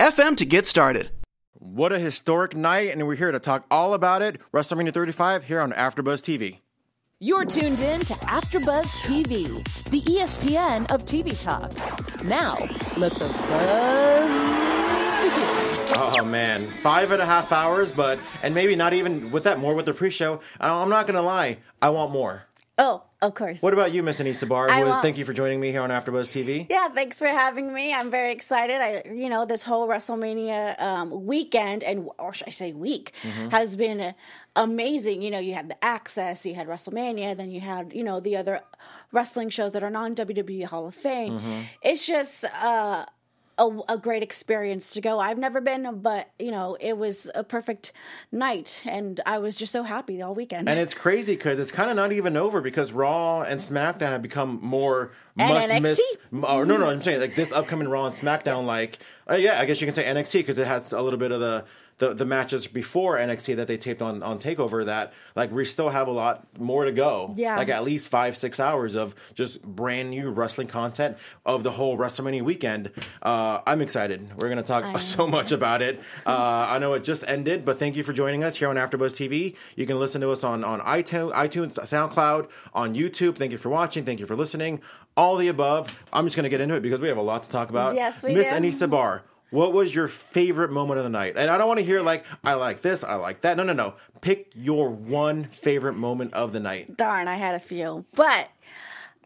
anchor.fm FM to get started. What a historic night, and we're here to talk all about it. WrestleMania 35 here on AfterBuzz TV. You're tuned in to AfterBuzz TV, the ESPN of TV talk. Now, let the buzz begin. Oh man, five and a half hours, but and maybe not even with that. More with the pre-show. I'm not gonna lie, I want more. Oh, of course. What about you, Miss Anissa Barr? I Was, thank you for joining me here on AfterBuzz TV. Yeah, thanks for having me. I'm very excited. I, you know, this whole WrestleMania um, weekend and or should I say week Mm-hmm. has been amazing. You know, you had the Access, you had WrestleMania, then you had you know the other wrestling shows that are non WWE Hall of Fame. Mm-hmm. It's just. Uh, a, a great experience to go. I've never been, but you know, it was a perfect night, and I was just so happy all weekend. And it's crazy because it's kind of not even over because Raw and SmackDown have become more And must NXT? miss. Or no, no, I'm saying like this upcoming Raw and SmackDown. Like, uh, yeah, I guess you can say NXT because it has a little bit of the. The, the matches before NXT that they taped on, on Takeover that like we still have a lot more to go. Yeah. like at least five six hours of just brand new wrestling content of the whole WrestleMania weekend. Uh, I'm excited. We're gonna talk so much about it. Uh, I know it just ended, but thank you for joining us here on AfterBuzz TV. You can listen to us on on iTunes, iTunes, SoundCloud, on YouTube. Thank you for watching. Thank you for listening. All the above. I'm just gonna get into it because we have a lot to talk about. Yes, we Miss. Anissa Barr. What was your favorite moment of the night? And I don't want to hear like I like this, I like that. No, no, no. Pick your one favorite moment of the night. darn, I had a few. But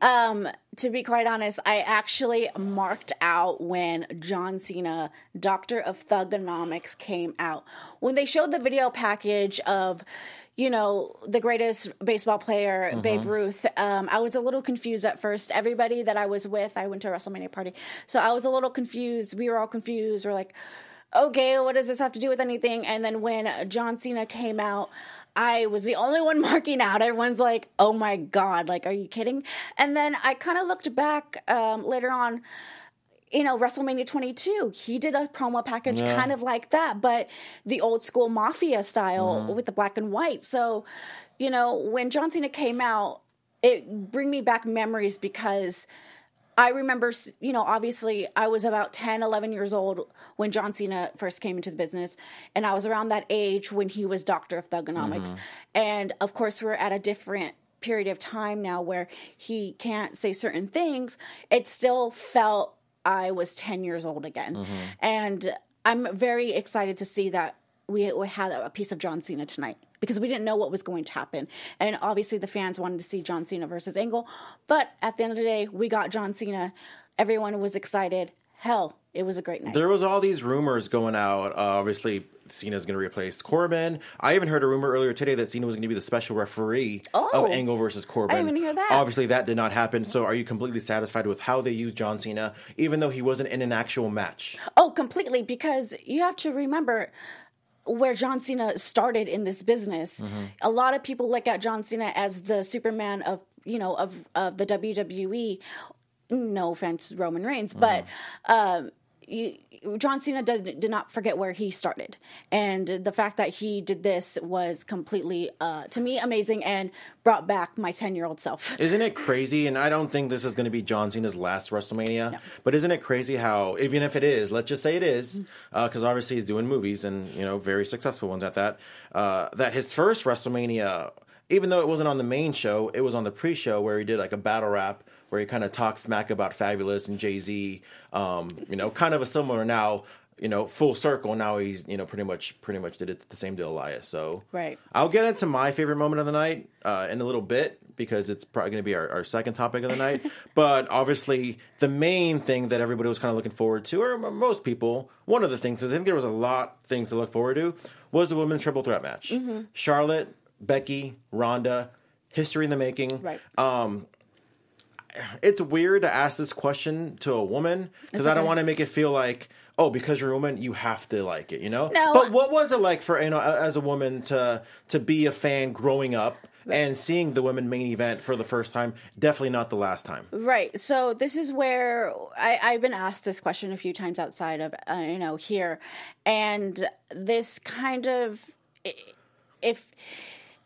um, to be quite honest, I actually marked out when John Cena, Doctor of Thuganomics, came out. When they showed the video package of, you know, the greatest baseball player, Babe Ruth, um, I was a little confused at first. Everybody that I was with, I went to a WrestleMania party. So I was a little confused. We were all confused. We're like, okay, what does this have to do with anything? And then when John Cena came out, I was the only one marking out. Everyone's like, oh my God, like, are you kidding? And then I kind of looked back um, later on, you know, WrestleMania 22, he did a promo package kind of like that, but the old school mafia style mm-hmm. with the black and white. So, you know, when John Cena came out, it bring me back memories because I remember, you know, obviously I was about 10, 11 years old when John Cena first came into the business. And I was around that age when he was Doctor of Thuganomics. Mm-hmm. And of course, we're at a different period of time now where he can't say certain things. It still felt I was 10 years old again. Mm-hmm. And I'm very excited to see that we, we had a piece of John Cena tonight because we didn't know what was going to happen. And obviously, the fans wanted to see John Cena versus Angle. But at the end of the day, we got John Cena. Everyone was excited. Hell, it was a great night. There was all these rumors going out. Uh, obviously, Cena's going to replace Corbin. I even heard a rumor earlier today that Cena was going to be the special referee Oh. of Angle versus Corbin. I didn't even hear that. Obviously, that did not happen. So, are you completely satisfied with how they used John Cena, even though he wasn't in an actual match? Oh, completely. Because you have to remember where John Cena started in this business. A lot of people look at John Cena as the Superman of you know of of the WWE. No offense, Roman Reigns, but. Um, you, John Cena did, did not forget where he started, and the fact that he did this was completely, uh, to me, amazing and brought back my ten year old self. Isn't it crazy? And I don't think this is going to be John Cena's last WrestleMania. But isn't it crazy how, even if it is, let's just say it is, because obviously he's doing movies and you know very successful ones at that. Uh, that his first WrestleMania, even though it wasn't on the main show, it was on the pre-show where he did like a battle rap where he kind of talks smack about Fabulous and Jay Z. Um, you know, kind of a similar now. You know, full circle. Now he's you know pretty much pretty much did it the same to Elias. So Right. I'll get into my favorite moment of the night uh, in a little bit because it's probably going to be our, our second topic of the night. but obviously, the main thing that everybody was kind of looking forward to, or most people, one of the things, is I think there was a lot of things to look forward to, was the women's triple threat match. Charlotte, Becky, Ronda, history in the making. Right. Um, it's weird to ask this question to a woman because I don't want to make it feel like, oh, because you're a woman, you have to like it, you know. No. But what was it like for you know as a woman to to be a fan growing up? And seeing the women main event for the first time, definitely not the last time. Right. So this is where I, I've been asked this question a few times outside of uh, you know here, and this kind of if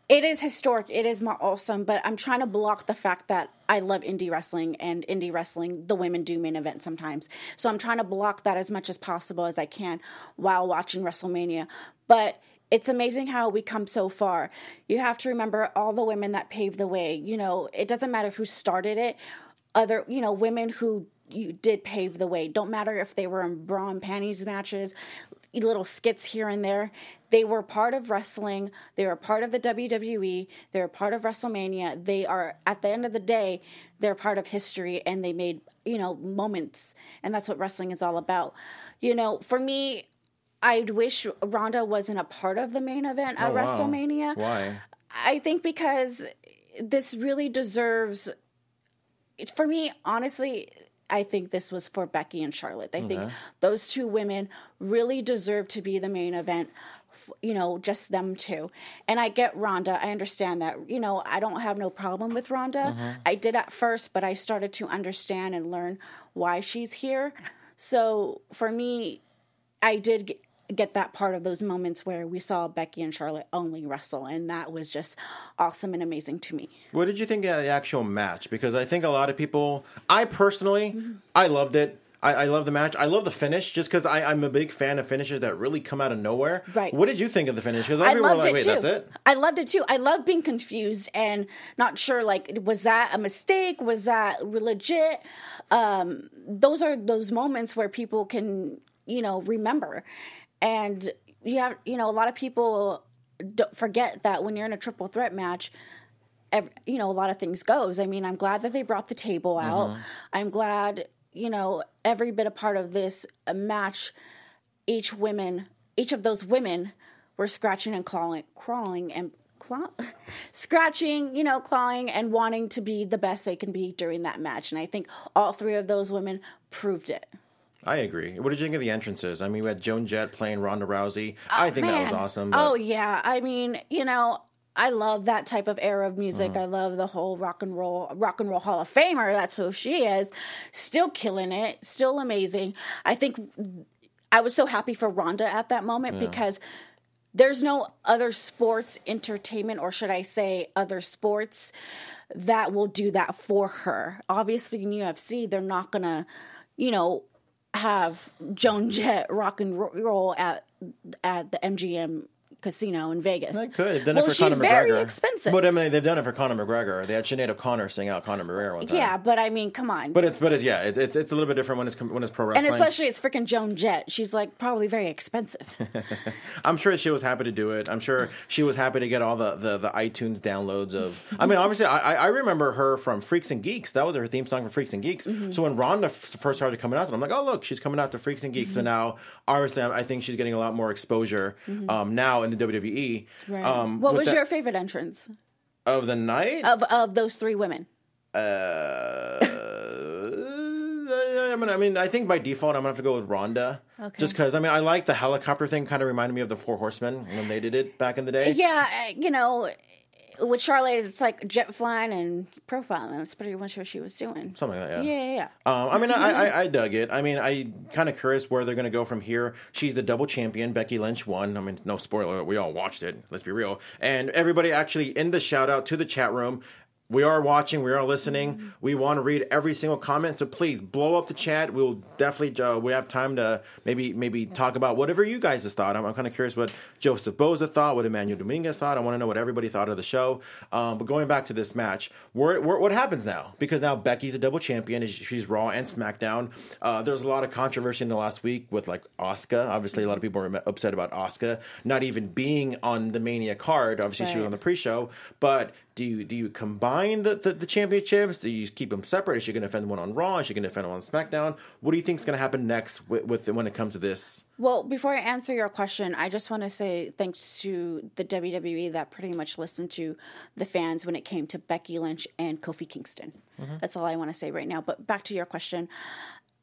it is historic, it is awesome. But I'm trying to block the fact that I love indie wrestling and indie wrestling. The women do main event sometimes, so I'm trying to block that as much as possible as I can while watching WrestleMania. But it's amazing how we come so far. You have to remember all the women that paved the way. You know, it doesn't matter who started it. Other, you know, women who you did pave the way. Don't matter if they were in bra and panties matches, little skits here and there. They were part of wrestling. They were part of the WWE. They were part of WrestleMania. They are, at the end of the day, they're part of history and they made, you know, moments. And that's what wrestling is all about. You know, for me, I'd wish Ronda wasn't a part of the main event at Oh, wow. WrestleMania. Why? I think because this really deserves for me, honestly, I think this was for Becky and Charlotte. I think those two women really deserve to be the main event. You know, just them two. And I get Ronda. I understand that. You know, I don't have no problem with Ronda. Uh-huh. I did at first, but I started to understand and learn why she's here. So for me, I did get, get that part of those moments where we saw Becky and Charlotte only wrestle, and that was just awesome and amazing to me. What did you think of the actual match? Because I think a lot of people, I personally, Mm-hmm. I loved it. I, I love the match. I love the finish just because I'm a big fan of finishes that really come out of nowhere. Right. What did you think of the finish? Because I loved like, it wait, too. that's it? I loved it too. I love being confused and not sure. Like, was that a mistake? Was that legit? Um, those are those moments where people can, you know, remember. And you have, you know, a lot of people don't forget that when you're in a triple threat match, ev you know, a lot of things goes. I mean, I'm glad that they brought the table out. I'm glad, you know, every bit a part of this uh, match, each women, each of those women were scratching and clawing, crawling and claw, scratching, you know, clawing and wanting to be the best they can be during that match. And I think all three of those women proved it. I agree. What did you think of the entrances? I mean, we had Joan Jett playing Ronda Rousey. I think that was awesome. but- Oh yeah, I mean, you know, I love that type of era of music. Mm-hmm. I love the whole rock and roll, rock and roll Hall of Famer. That's who she is. Still killing it. Still amazing. I think I was so happy for Ronda at that moment because there's no other sports entertainment, or should I say, other sports that will do that for her. Obviously, in UFC, they're not gonna, you know, have Joan Jett rock and roll at at the MGM casino in Vegas. They could. They've done well, it for she's Conor very McGregor. expensive. But I mean, they've done it for Conor McGregor. They had Sinead O'Connor sing out Conor McGregor one time. yeah, but I mean, come on. But it's but it's yeah, it's it's, it's a little bit different when it's when it's pro wrestling, and especially it's freaking Joan Jett. She's like probably very expensive. I'm sure she was happy to do it. I'm sure she was happy to get all the, the, the iTunes downloads of. I mean, obviously, I, I remember her from Freaks and Geeks. That was her theme song for Freaks and Geeks. Mm-hmm. So when Ronda first started coming out, I'm like, oh look, she's coming out to Freaks and Geeks. Mm-hmm. So now, obviously, I think she's getting a lot more exposure um, now in the WWE. Right. Um, what was your favorite entrance of the night? of of those three women? Uh, I mean, I mean, I think by default, I'm gonna have to go with Ronda. Okay. Just because, I mean, I like the helicopter thing. Kind of reminded me of the Four Horsemen when they did it back in the day. Yeah, uh, you know, with Charlotte, it's like jet flying and profiling. That's pretty much what she was doing. Something like that. Yeah, yeah, yeah. Um, I mean, I, I, I dug it. I mean, I kind of curious where they're going to go from here. She's the double champion. Becky Lynch won. I mean, no spoiler. We all watched it. Let's be real. And everybody actually in the shout out to the chat room. We are watching. We are listening. We want to read every single comment. So please blow up the chat. We'll definitely. Uh, we have time to maybe maybe talk about whatever you guys has thought. I'm, I'm kind of curious what Joseph Boza thought, what Emmanuel Dominguez thought. I want to know what everybody thought of the show. Um, but going back to this match, what happens now? Because now Becky's a double champion. She's Raw and SmackDown. Uh, there's a lot of controversy in the last week with like Asuka. Obviously, a lot of people are upset about Asuka not even being on the Mania card. Obviously, she was on the pre-show. But do you do you combine the, the, the championships? Do you keep them separate? Is she going to defend one on Raw? Is she going to defend one on SmackDown? What do you think is going to happen next with, with when it comes to this? Well, before I answer your question, I just want to say thanks to the WWE that pretty much listened to the fans when it came to Becky Lynch and Kofi Kingston. Mm-hmm. That's all I want to say right now. But back to your question.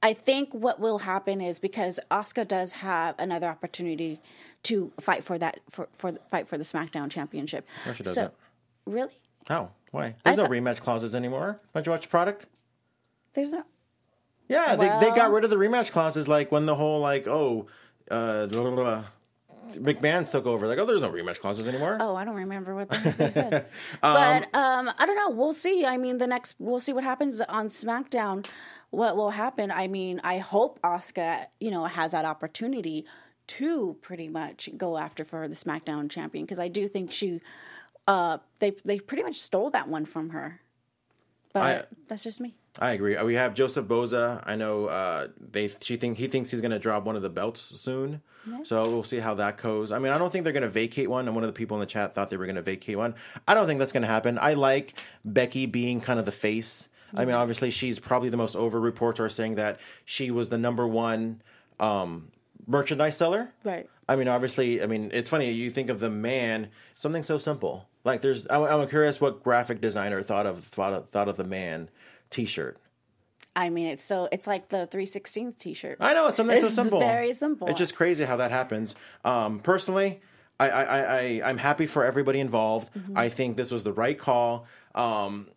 I think what will happen is because Asuka does have another opportunity to fight for that for for fight for the SmackDown Championship. No, she so, doesn't. Really, Oh, Why? There's no thought- rematch clauses anymore. Don't you watch the product? there's no. Yeah, they, they got rid of the rematch clauses like when the whole like oh uh blah, blah, blah, McMahon took over. Like, oh there's no rematch clauses anymore. Oh, I don't remember what the heck they said. Um, but um, I don't know. We'll see. I mean, the next we'll see what happens on SmackDown. What will happen? I mean, I hope Asuka, you know, has that opportunity to pretty much go after for the SmackDown champion because I do think she, uh, they they pretty much stole that one from her. But I- that's just me. I agree. We have Joseph Boza. I know uh, they she think he thinks he's going to drop one of the belts soon. So we'll see how that goes. I mean, I don't think they're going to vacate one. And one of the people in the chat thought they were going to vacate one. I don't think that's going to happen. I like Becky being kind of the face. I mean, obviously she's probably the most over. Reports are saying that she was the number one um, merchandise seller. Right. I mean, obviously, I mean, it's funny. You think of the man, something so simple. Like, there's. I'm, I'm curious what graphic designer thought of thought of, thought of the man T-shirt. I mean, it's so it's like the three sixteens T-shirt. I know it's something so simple. very simple. It's just crazy how that happens. Um, personally, I, I, I, I, I'm happy for everybody involved. Mm-hmm. I think this was the right call. Um,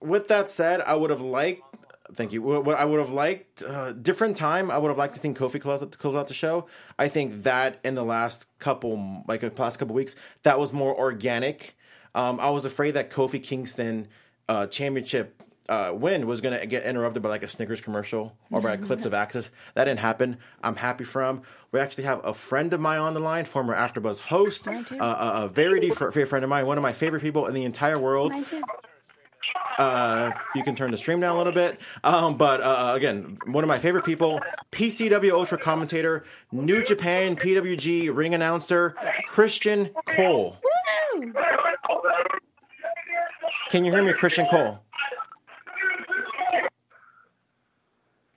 with that said, I would have liked. Thank you. What I would have liked uh, different time. I would have liked to see Kofi close out, close out the show. I think that in the last couple, like the last couple weeks, that was more organic. Um, I was afraid that Kofi Kingston uh, championship uh, win was going to get interrupted by like a Snickers commercial or by clips of Access. That didn't happen. I'm happy for him. We actually have a friend of mine on the line, former AfterBuzz host, uh, a, a very dear fr- friend of mine, one of my favorite people in the entire world. Mine too. Uh, if you can turn the stream down a little bit. Um, but uh, again, one of my favorite people, PCW Ultra commentator, New Japan PWG ring announcer, Christian Cole. Woo! Can you hear me, Christian Cole?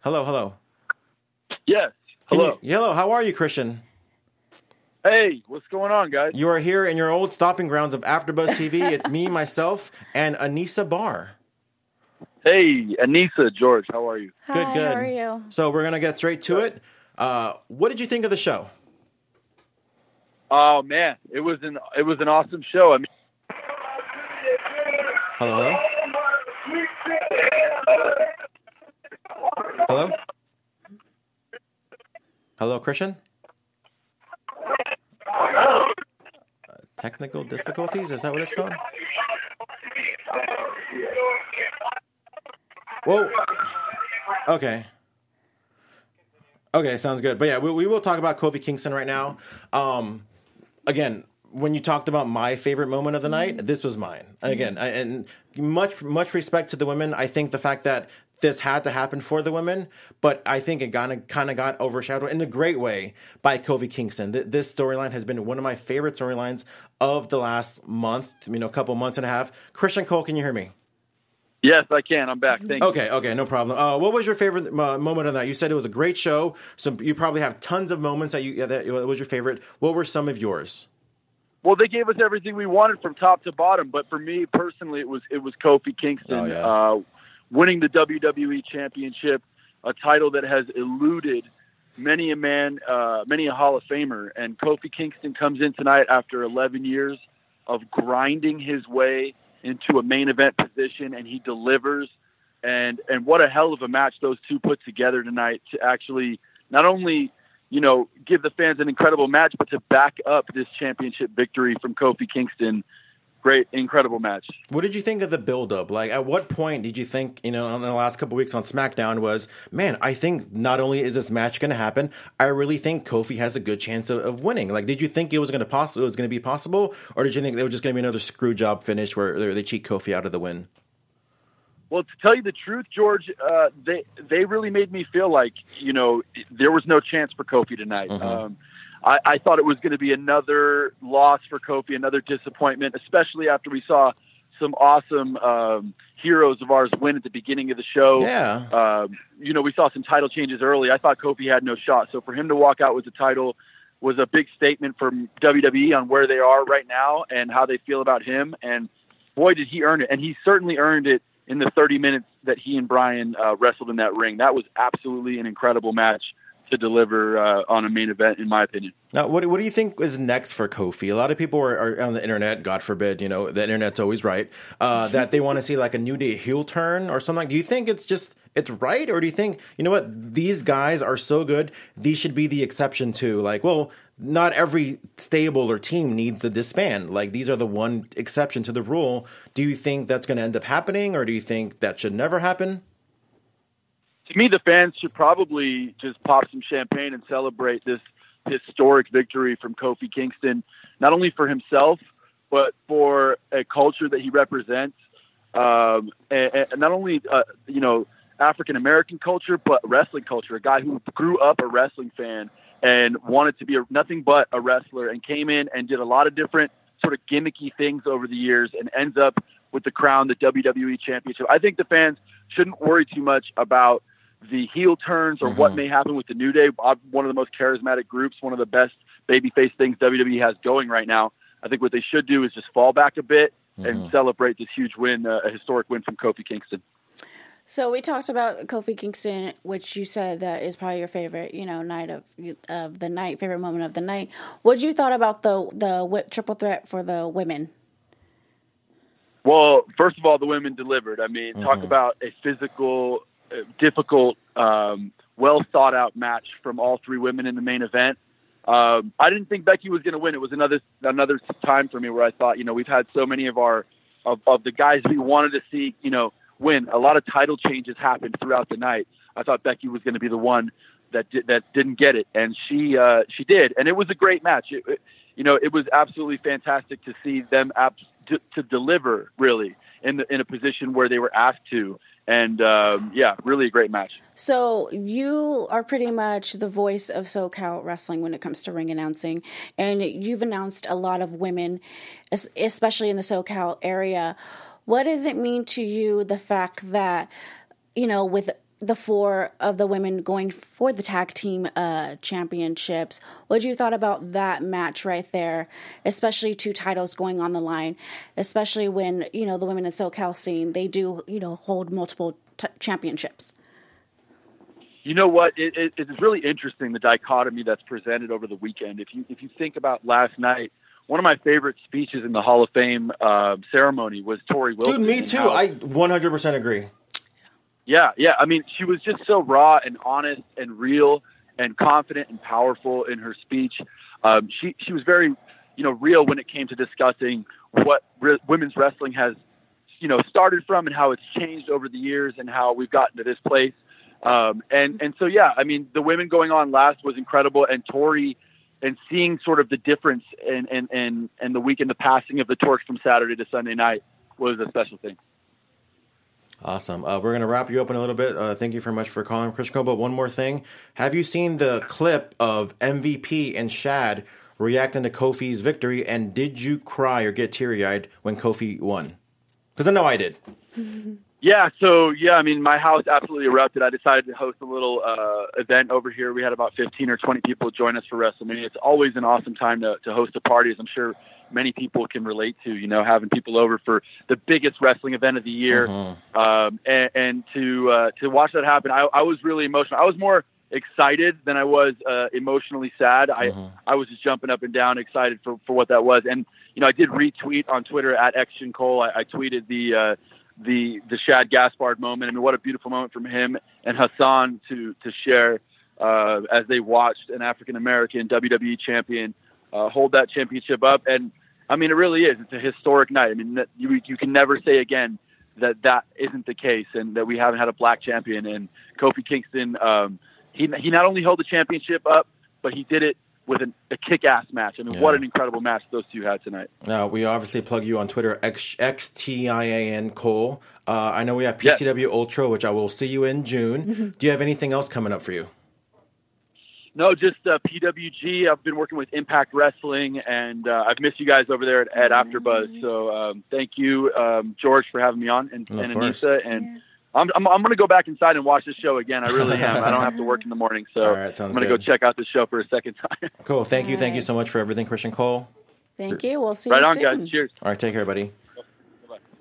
Hello, hello. Yes. Hello. You, hello, how are you, Christian? Hey, what's going on, guys? You are here in your old stopping grounds of AfterBuzz TV. It's me, myself, and Anissa Barr. Hey, Anissa, George, how are you? Good, Hi, good. How are you? So we're gonna get straight to it. Uh, what did you think of the show? Oh man, it was an it was an awesome show. I mean, Hello, hello. Hello. Hello, Christian. Technical difficulties? Is that what it's called? Whoa. Okay. Okay, sounds good. But yeah, we, we will talk about Kofi Kingston right now. Um, again, when you talked about my favorite moment of the night, this was mine. Again, I, and much much respect to the women. I think the fact that this had to happen for the women, but I think it kind of kind of got overshadowed in a great way by Kofi Kingston. Th- This storyline has been one of my favorite storylines of the last month, you know, a couple months and a half. Christian Cole, can you hear me? yes, I can. I'm back. Thank you. Okay, okay, no problem. Uh, what was your favorite uh, moment of that? You said it was a great show, so you probably have tons of moments that you yeah, that was your favorite. What were some of yours? Well, they gave us everything we wanted from top to bottom, but for me personally, it was it was Kofi Kingston Oh, yeah. uh, winning the WWE Championship, a title that has eluded many a man, uh, many a Hall of Famer, and Kofi Kingston comes in tonight after 11 years of grinding his way into a main event position, and he delivers. And and what a hell of a match those two put together tonight to actually not only you know, give the fans an incredible match, but to back up this championship victory from Kofi Kingston, great, incredible match. What did you think of the build up? Like, at what point did you think, you know, in the last couple weeks on SmackDown was, man, I think not only is this match going to happen, I really think Kofi has a good chance of, of winning. Like, did you think it was going to possible? It was going to be possible, or did you think it was just going to be another screw job finish where they, they cheat Kofi out of the win? Well, to tell you the truth, George, uh, they they really made me feel like you know there was no chance for Kofi tonight. Um, I, I thought it was going to be another loss for Kofi, another disappointment, especially after we saw some awesome um, heroes of ours win at the beginning of the show. Yeah. Um, you know, we saw some title changes early. I thought Kofi had no shot. So for him to walk out with the title was a big statement from WWE on where they are right now and how they feel about him. And boy, did he earn it. And he certainly earned it in the 30 minutes that he and Brian uh, wrestled in that ring. That was absolutely an incredible match to deliver uh, on a main event, in my opinion. Now, what what do you think is next for Kofi? A lot of people are, are on the internet. God forbid, you know, the internet's always right. Uh, that they want to see like a New Day heel turn or something. Do you think it's just it's right, or do you think you know what these guys are so good? These should be the exception to like, well, not every stable or team needs to disband. Like these are the one exception to the rule. Do you think that's going to end up happening, or do you think that should never happen? To me, the fans should probably just pop some champagne and celebrate this historic victory from Kofi Kingston, not only for himself, but for a culture that he represents. Um, and, and, not only, uh, you know, African American culture, but wrestling culture. A guy who grew up a wrestling fan and wanted to be a, nothing but a wrestler and came in and did a lot of different sort of gimmicky things over the years and ends up with the crown, the WWE Championship. I think the fans shouldn't worry too much about the heel turns or mm-hmm. what may happen with the New Day. One of the most charismatic groups, one of the best babyface things WWE has going right now. I think what they should do is just fall back a bit mm-hmm. and celebrate this huge win, uh, a historic win from Kofi Kingston. So we talked about Kofi Kingston, which you said that is probably your favorite, you know, night of of the night, favorite moment of the night. What you thought about the the whip triple threat for the women? Well, first of all, the women delivered. I mean, mm-hmm. talk about a physical difficult, um, well thought out match from all three women in the main event. Um, I didn't think Becky was going to win. It was another another time for me where I thought, you know, we've had so many of our of, of the guys we wanted to see, you know, win. A lot of title changes happened throughout the night. I thought Becky was going to be the one that di- that didn't get it, and she uh, she did, and it was a great match. It, it, you know, it was absolutely fantastic to see them abs- to, to deliver really in the, in a position where they were asked to and um, yeah, really a great match. So you are pretty much the voice of SoCal wrestling when it comes to ring announcing, and you've announced a lot of women, especially in the SoCal area. What does it mean to you the fact that you know with the four of the women going for the tag team uh, championships. What did you thought about that match right there, especially two titles going on the line, especially when you know the women in SoCal scene they do you know hold multiple t- championships. You know what? It, it, it's really interesting the dichotomy that's presented over the weekend. If you if you think about last night, one of my favorite speeches in the Hall of Fame uh, ceremony was Torrie Wilson. Dude, me too. How, I 100% agree. Yeah, yeah. I mean, she was just so raw and honest and real and confident and powerful in her speech. Um, she she was very, you know, real when it came to discussing what re- women's wrestling has, you know, started from and how it's changed over the years and how we've gotten to this place. Um, and and so yeah, I mean, the women going on last was incredible, and Torrie and seeing sort of the difference in in in, in the weekend, the passing of the torch from Saturday to Sunday night was a special thing. Awesome. Uh, we're going to wrap you up in a little bit. Uh, thank you very much for calling, Krishko. But one more thing. Have you seen the clip of MVP and Shad reacting to Kofi's victory? And did you cry or get teary eyed when Kofi won? Because I know I did. Yeah, so yeah, I mean, my house absolutely erupted. I decided to host a little uh, event over here. We had about 15 or 20 people join us for WrestleMania. It's always an awesome time to, to host a party, as I'm sure many people can relate to. You know, having people over for the biggest wrestling event of the year, uh-huh. um, and, and, to uh, to watch that happen, I, I, was really emotional. I was more excited than I was uh, emotionally sad. Uh-huh. I I was just jumping up and down, excited for for what that was. And you know, I did retweet on Twitter at Action Cole. I, I tweeted the. Uh, the the Shad Gaspard moment. I mean, what a beautiful moment from him and Hassan to to share uh, as they watched an African American WWE champion uh, hold that championship up. And I mean, it really is. It's a historic night. I mean, you you can never say again that that isn't the case, and that we haven't had a black champion. And Kofi Kingston, um, he he not only held the championship up, but he did it with an, a kick-ass match. I mean, yeah. what an incredible match those two had tonight. Now we obviously plug you on Twitter, X X T I A N Cole. Uh, I know we have PCW yes. Ultra, which I will see you in June. Mm-hmm. Do you have anything else coming up for you? No, just uh, PWG. I've been working with Impact Wrestling, and uh, I've missed you guys over there at, at AfterBuzz. So um, thank you, um, George, for having me on, and, and Anissa, and. Yeah. I'm, I'm, I'm going to go back inside and watch this show again. I really am. I don't have to work in the morning, so right, I'm going to go check out the show for a second time. cool. Thank you. Thank you so much for everything, Christian Cole. Thank you. We'll see you soon. right you on, soon. guys. Cheers. All right. Take care, buddy.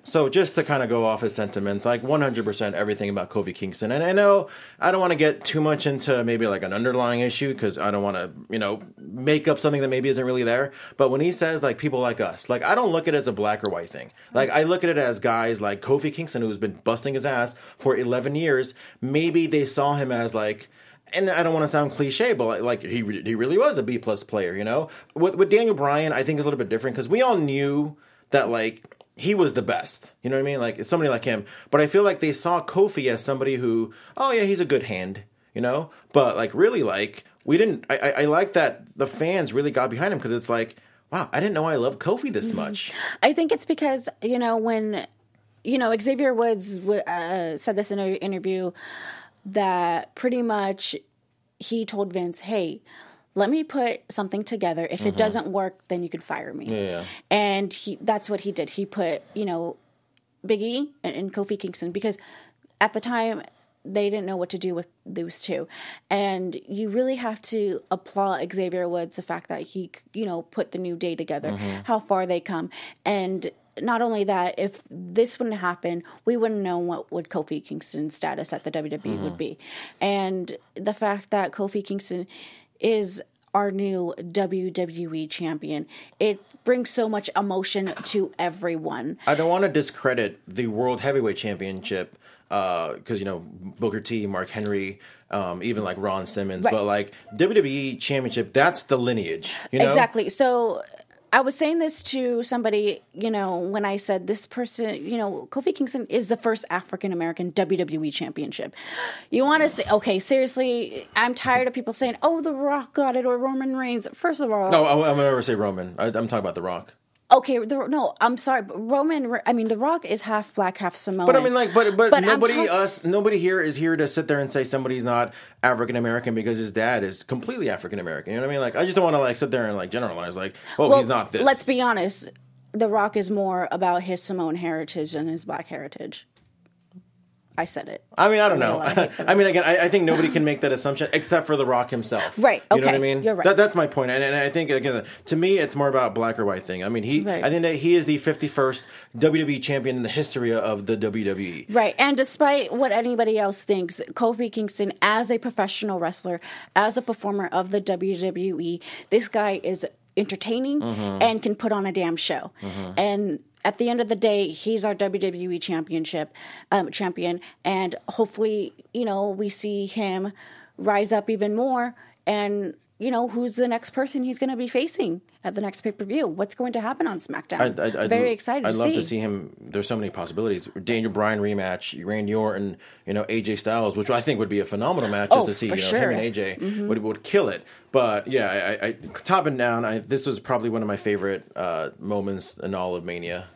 So just to kind of go off his sentiments, like 100% everything about Kofi Kingston. And I know I don't want to get too much into maybe like an underlying issue because I don't want to, you know, make up something that maybe isn't really there. But when he says like people like us, like I don't look at it as a black or white thing. Like I look at it as guys like Kofi Kingston who's been busting his ass for 11 years. Maybe they saw him as like, and I don't want to sound cliche, but like, like he he really was a B plus player, you know. With, with Daniel Bryan, I think is a little bit different because we all knew that like he was the best. You know what I mean? Like it's somebody like him. But I feel like they saw Kofi as somebody who, oh yeah, he's a good hand. You know, but like really, like we didn't. I I, I like that the fans really got behind him because it's like, wow, I didn't know I loved Kofi this much. I think it's because you know when you know Xavier Woods uh, said this in an interview that pretty much he told Vince, "Hey, let me put something together. If it mm-hmm. doesn't work, then you can fire me." Yeah. And he that's what he did. He put you know Big E and, and Kofi Kingston because at the time they didn't know what to do with those two. And you really have to applaud Xavier Woods the fact that he, you know, put the new day together, mm-hmm. how far they come. And not only that, if this wouldn't happen, we wouldn't know what would Kofi Kingston's status at the WWE mm-hmm. would be. And the fact that Kofi Kingston is our new WWE champion, it brings so much emotion to everyone. I don't want to discredit the World Heavyweight Championship because you know Booker T, Mark Henry, um, even like Ron Simmons, Right. but like WWE Championship, that's the lineage. You know? Exactly. So I was saying this to somebody, you know, when I said this person, you know, Kofi Kingston is the first African American WWE championship. You want to say, okay, seriously, I'm tired of people saying, oh, The Rock got it or Roman Reigns. First of all, No, I'm never say Roman. I, I'm talking about The Rock. Okay, the, no, I'm sorry, but Roman, I mean, The Rock is half black, half Samoan. But I mean, like, but but, But nobody us nobody here is here to sit there and say somebody's not African American because his dad is completely African American. You know what I mean? Like, I just don't want to like sit there and like generalize like, oh, Well, he's not this. Let's be honest. The Rock is more about his Samoan heritage than his black heritage. I said it. I mean, I don't know. mean, a lot of hate for I mean, again, I, I think nobody can make that assumption except for The Rock himself. Right, You know what I mean? you're right. That, that's my point. And, and I think again, to me, it's more about black or white thing. I mean, he. Right. I think that he is the 51st WWE champion in the history of the. WWE. Right. And despite what anybody else thinks, Kofi Kingston, as a professional wrestler, as a performer of the WWE, this guy is entertaining Mm-hmm. and can put on a damn show. And at the end of the day, he's our WWE championship um, champion, and hopefully, you know, we see him rise up even more. And you know, who's the next person he's going to be facing at the next pay per view? What's going to happen on SmackDown? I'd, I'd, Very I'd- excited I'd to love see. to see him. There's so many possibilities. Daniel Bryan rematch, Randy Orton, you know AJ Styles, which I think would be a phenomenal match Oh, just to see. for You know sure. Mm-hmm. him and AJ would would kill it. But yeah, I, I top and down, I, this was probably one of my favorite uh, moments in all of Mania.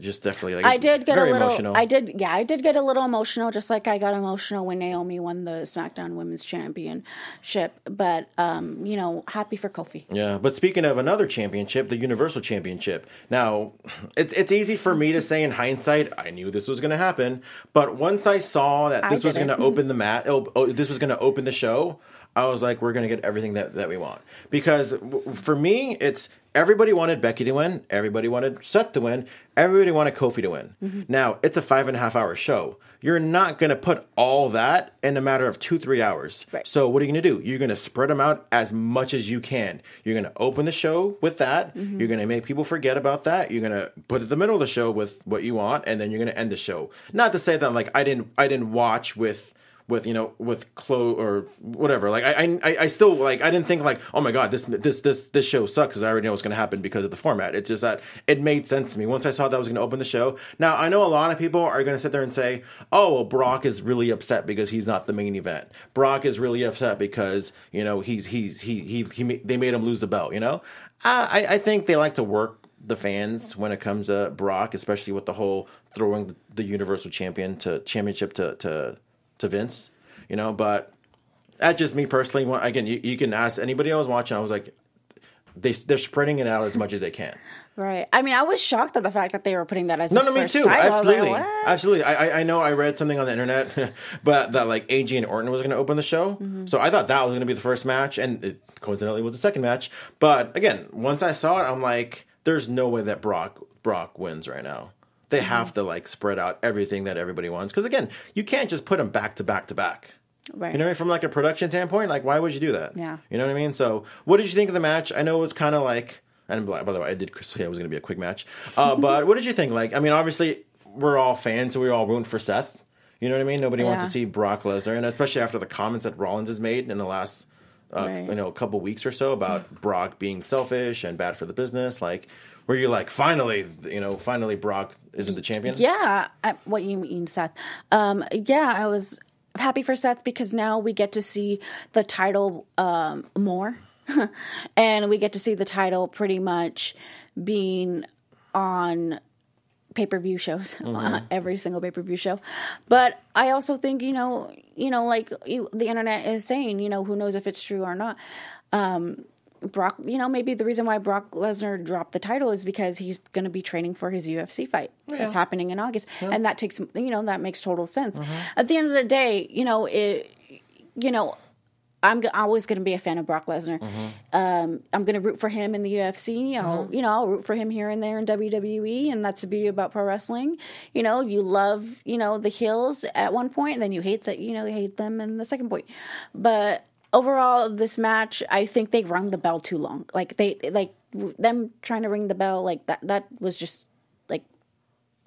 Just definitely, like I did get a little. emotional. I did, yeah, I did get a little emotional, just like I got emotional when Naomi won the SmackDown Women's Championship. But um, you know, happy for Kofi. Yeah, but speaking of another championship, the Universal Championship. Now, it's it's easy for me to say in hindsight, I knew this was going to happen, but once I saw that this was going to open the mat, oh, oh, this was going to open the show, I was like, we're going to get everything that that we want. Because w- for me, it's everybody wanted Becky to win, everybody wanted Seth to win, everybody wanted Kofi to win. Mm-hmm. Now, it's a five and a half hour show. You're not going to put all that in a matter of two, three hours. Right. So what are you going to do? You're going to spread them out as much as you can. You're going to open the show with that. Mm-hmm. You're going to make people forget about that. You're going to put it in the middle of the show with what you want, and then you're going to end the show. Not to say that like I didn't I didn't watch with with you know with Chloe or whatever. Like I I I still like I didn't think like oh my god this this this this show sucks because I already know what's going to happen because of the format. It's just that it made sense to me once I saw that I was going to open the show. Now I know a lot of people are going to sit there and say oh well Brock is really upset because he's not the main event. Brock is really upset because you know he's he's he he, he they made him lose the belt. You know I I think they like to work the fans when it comes to Brock, especially with the whole throwing the Universal Champion to championship to to to Vince, you know. But that's just me personally. Again, you, you can ask anybody I was watching. I was like, they they're spreading it out as much as they can. Right. I mean, I was shocked at the fact that they were putting that as No, no, me too. title. I was like, Absolutely, what? absolutely. I, I I know I read something on the internet, but that like AJ and Orton was going to open the show. Mm-hmm. So I thought that was going to be the first match, and it coincidentally was the second match. But again, once I saw it, I'm like, there's no way that Brock Brock wins right now. They Mm-hmm. have to like spread out everything that everybody wants. Because again, you can't just put them back to back to back. Right. You know, what I mean? from like a production standpoint, like why would you do that? Yeah. You know what I mean? So, what did you think of the match? I know it was kind of like, and by by the way, I did say it was going to be a quick match. Uh, but what did you think? Like, I mean, obviously, we're all fans, so we're all rooting for Seth. You know what I mean? Nobody wants to see Brock Lesnar, and especially after the comments that Rollins has made in the last, uh, Right. you know, a couple weeks or so about Brock being selfish and bad for the business. Like, where you're like, finally, you know, finally, Brock isn't the champion. Yeah, I, what you mean, Seth? Um, yeah, I was happy for Seth because now we get to see the title um, more, and we get to see the title pretty much being on pay per view shows, every single pay per view show. But I also think you know, you know, like you, the internet is saying, you know, who knows if it's true or not. Um, Brock, you know, maybe the reason why Brock Lesnar dropped the title is because he's going to be training for his UFC fight that's happening in August, and that takes, you know, that makes total sense. Mm-hmm. At the end of the day, you know, it, you know, I'm g- always going to be a fan of Brock Lesnar. Mm-hmm. Um, I'm going to root for him in the UFC. You know, mm-hmm. you know, I'll root for him here and there in WWE, and that's the beauty about pro wrestling. You know, you love, you know, the heels at one point, and then you hate that, you know, you hate them in the second point. But overall, this match, I think they rung the bell too long. Like they, like them trying to ring the bell, like that, that was just like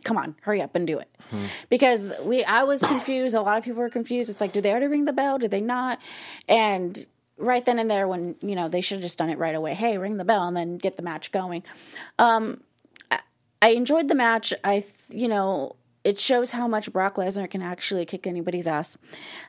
come on, hurry up and do it. Because we I was confused, a lot of people were confused. It's like, did they already ring the bell? Did they not? And right then and there when, you know, they should have just done it right away. Hey, ring the bell and then get the match going. Um I, I enjoyed the match. I th- you know, it shows how much Brock Lesnar can actually kick anybody's ass,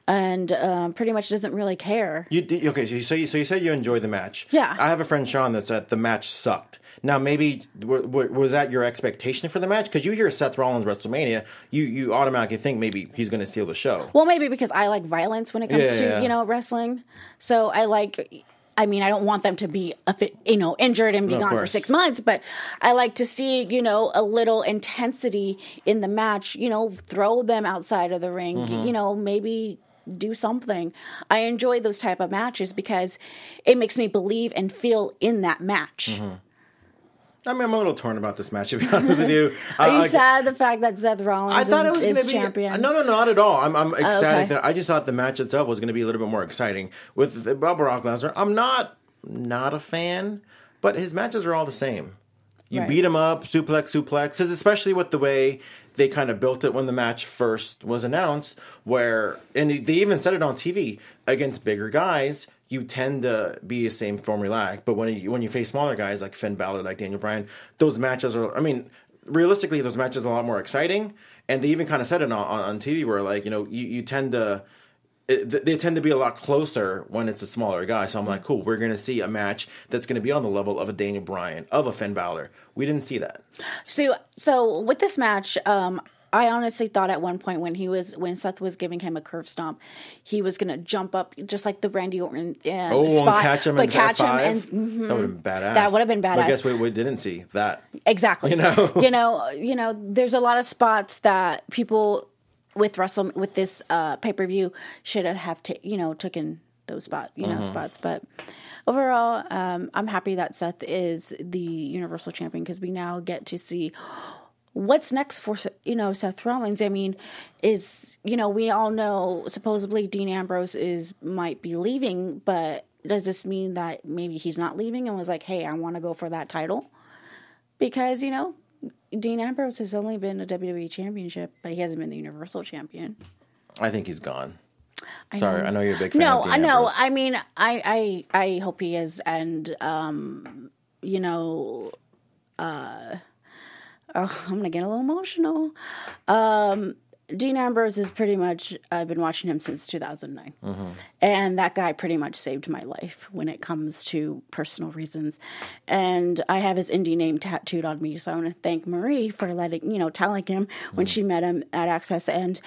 and um, pretty much doesn't really care. You okay? So you, so you so you said you enjoyed the match. Yeah. I have a friend Sean that said the match sucked. Now maybe w- w- was that your expectation for the match? Because you hear Seth Rollins WrestleMania, you you automatically think maybe he's going to steal the show. Well, maybe because I like violence when it comes Yeah, to yeah. you know wrestling. So I like. I mean, I don't want them to be, a fi- you know, injured and be of gone for six months, but I like to see, you know, a little intensity in the match. You know, throw them outside of the ring. Mm-hmm. You know, maybe do something. I enjoy those type of matches because it makes me believe and feel in that match. Mm-hmm. I mean, I'm a little torn about this match. To be honest with you, Are I- you I- sad the fact that Seth Rollins I thought it was is, going to be champion? No, no, not at all. I'm, I'm oh, ecstatic. okay. That I just thought the match itself was going to be a little bit more exciting with Brock Lesnar. I'm not not a fan, but his matches are all the same. You Right. beat him up, suplex, suplex. especially with the way they kind of built it when the match first was announced, where and they even said it on TV against bigger guys. You tend to be the same formulaic, but when you when you face smaller guys like Finn Balor, like Daniel Bryan, those matches are. I mean, realistically, those matches are a lot more exciting. And they even kind of said it on, on, on TV where like you know you, you tend to it, they tend to be a lot closer when it's a smaller guy. So I'm like, cool, we're going to see a match that's going to be on the level of a Daniel Bryan, of a Finn Balor. We didn't see that. So, so with this match, um, I honestly thought at one point when he was when Seth was giving him a curb stomp, he was gonna jump up just like the Randy Orton uh, Oh, spot, and catch him but and catch him F5? and mhm. That would have been badass. That would have been But badass. guess what? We didn't see that. Exactly. You know? you know, you know. There's a lot of spots that people with Russell with this uh, pay per view should have ta- you know taken those spot you know Mm-hmm. spots, but. Overall, um, I'm happy that Seth is the Universal Champion because we now get to see what's next for you know Seth Rollins. I mean, is you know we all know supposedly Dean Ambrose is might be leaving, but does this mean that maybe he's not leaving and was like, hey, I want to go for that title? Because you know Dean Ambrose has only been a WWE Championship, but he hasn't been the Universal Champion. I think he's gone. Sorry, I know you're a big fan. No, I know. I mean, I, I, I hope he is, and um, you know, uh, oh, I'm gonna get a little emotional. Um, Dean Ambrose is pretty much. I've been watching him since 2009, Mm-hmm. and that guy pretty much saved my life when it comes to personal reasons. And I have his indie name tattooed on me, so I want to thank Marie for letting you know, telling him when Mm. she met him at Access. And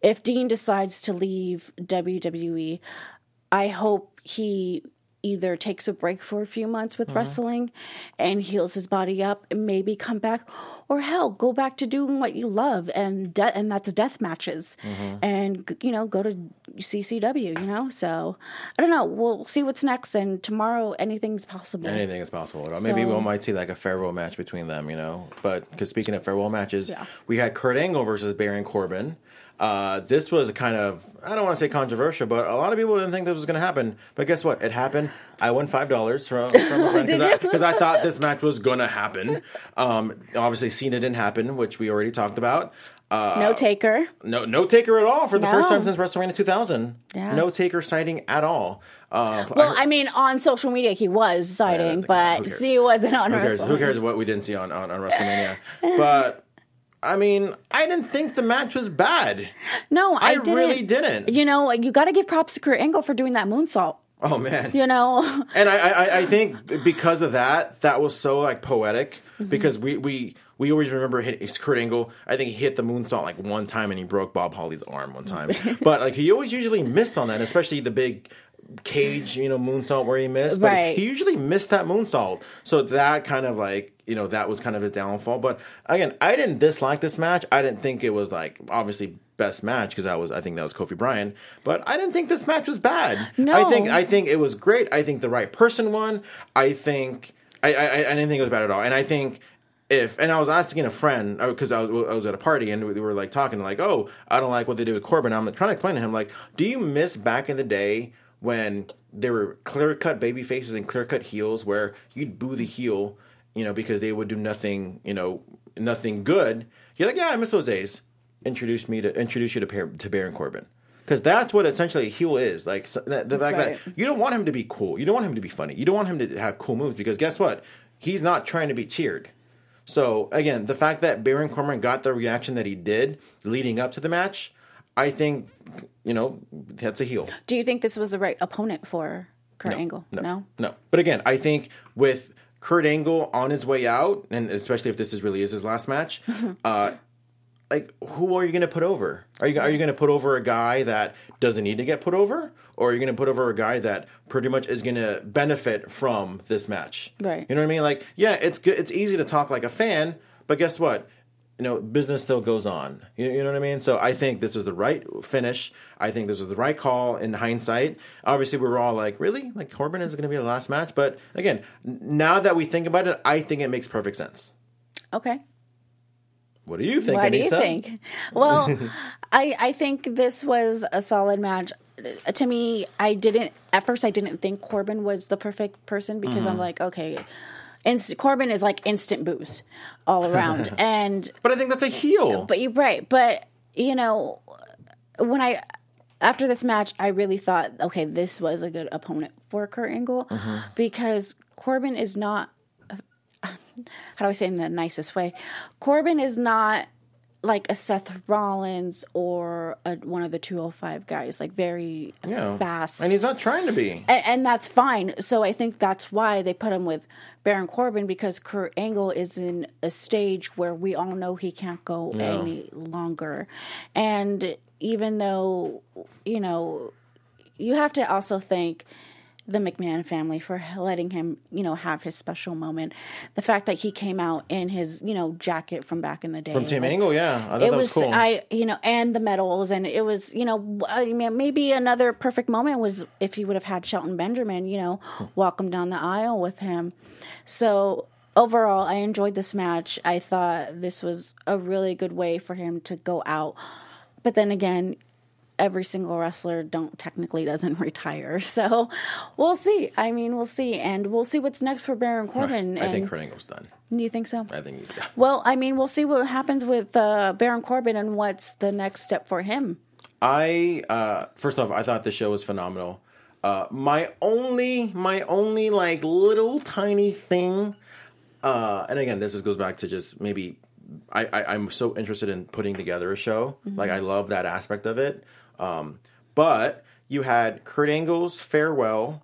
if Dean decides to leave WWE, I hope he either takes a break for a few months with mm-hmm. wrestling and heals his body up and maybe come back or hell go back to doing what you love and de- and that's death matches mm-hmm. and you know go to CZW you know so I don't know we'll see what's next and tomorrow anything's possible Anything is possible. Maybe So- we might see like a farewell match between them, you know. But because speaking of farewell matches, Yeah. we had Kurt Angle versus Baron Corbin. Uh, this was kind of I don't want to say controversial, but a lot of people didn't think this was going to happen. But guess what? It happened. I won five dollars from from a friend because I, I thought this match was going to happen. Um, obviously, Cena didn't happen, which we already talked about. Uh, no taker no, no taker at all for the first time since WrestleMania 2000. Yeah. No taker sighting at all. Uh, well I mean on social media he was sighting, okay. Who but he wasn't on Who cares? Who cares what we didn't see on, on, on WrestleMania? But I mean, I didn't think the match was bad. no I, I didn't really didn't. you know you got to give props to Kurt Angle for doing that moonsault Oh man. you know And I, I, I think because of that, that was so like poetic Mm-hmm. because we, we we always remember hit it's Kurt Angle. I think he hit the moonsault like one time and he broke Bob Holly's arm one time. but like he always usually missed on that, especially the big cage, you know, moonsault where he missed. But Right. he usually missed that moonsault. So that kind of like you know that was kind of his downfall. But again, I didn't dislike this match. I didn't think it was like obviously best match because that was I think that was Kofi Bryan. But I didn't think this match was bad. No. I think I think it was great. I think the right person won. I think I I, I didn't think it was bad at all. And I think if and I was asking a friend uh, because I was I was at a party and we were like talking like oh I don't like what they did with Corbin. I'm trying to explain to him like do you miss back in the day when there were clear cut baby faces and clear cut heels where you'd boo the heel you know because they would do nothing you know nothing good. You're like yeah I miss those days. Introduce me to introduce you to Par- to Baron Corbin. Because that's what essentially a heel is. Like so, the, the fact Right. that you don't want him to be cool. You don't want him to be funny. You don't want him to have cool moves because guess what? He's not trying to be cheered. So again, the fact that Baron Corbin got the reaction that he did leading up to the match, I think you know that's a heel. do you think this was the right opponent for Kurt Angle No, no. But again, I think with Kurt Angle on his way out, and especially if this is really is his last match, uh, like who are you going to put over? Are you are you going to put over a guy that doesn't need to get put over, or are you going to put over a guy that pretty much is going to benefit from this match? Right. You know what I mean? Like, yeah, it's good. It's easy to talk like a fan, but guess what? You know, business still goes on. You, you know what I mean? So I think this is the right finish. I think this is the right call in hindsight. Obviously, we were all like, really? Like, Corbin is going to be the last match? But again, now that we think about it, I think it makes perfect sense. okay What do you think, What do you think? Well, I I think this was a solid match. Uh, To me, I didn't at first. I didn't think Corbin was the perfect person because Mm-hmm. I'm like, okay, inst- Corbin is like instant boost all around, and But I think that's a heel. but you're right. But you know, when I after this match, I really thought, okay, this was a good opponent for Kurt Angle Mm-hmm. because Corbin is not. How do I say it in the nicest way? Corbin is not like a Seth Rollins or a, one of the 205 guys, like very Yeah. fast. And he's not trying to be. and, and that's fine. So I think that's why they put him with Baron Corbin because Kurt Angle is in a stage where we all know he can't go any longer. And even though, you know, you have to also thank the McMahon family for letting him, you know, have his special moment. The fact that he came out in his, you know, jacket from back in the day. From Team Like, Angle, yeah. I thought it that was, was cool. I you know and the medals and it was you know I mean maybe another perfect moment was if he would have had Shelton Benjamin you know hmm. walk him down the aisle with him so overall I enjoyed this match I thought this was a really good way for him to go out but then again every single wrestler don't technically doesn't retire so we'll see I mean we'll see and we'll see what's next for Baron Corbin I and think Kurt Angle's done. do you think so I think he's done. well, I mean, we'll see what happens with uh, Baron Corbin and what's the next step for him. I uh first off, I thought the show was phenomenal. Uh my only my only like little tiny thing uh and again this just goes back to just maybe I, I I'm so interested in putting together a show. Like I love that aspect of it. Um but you had Kurt Angle's farewell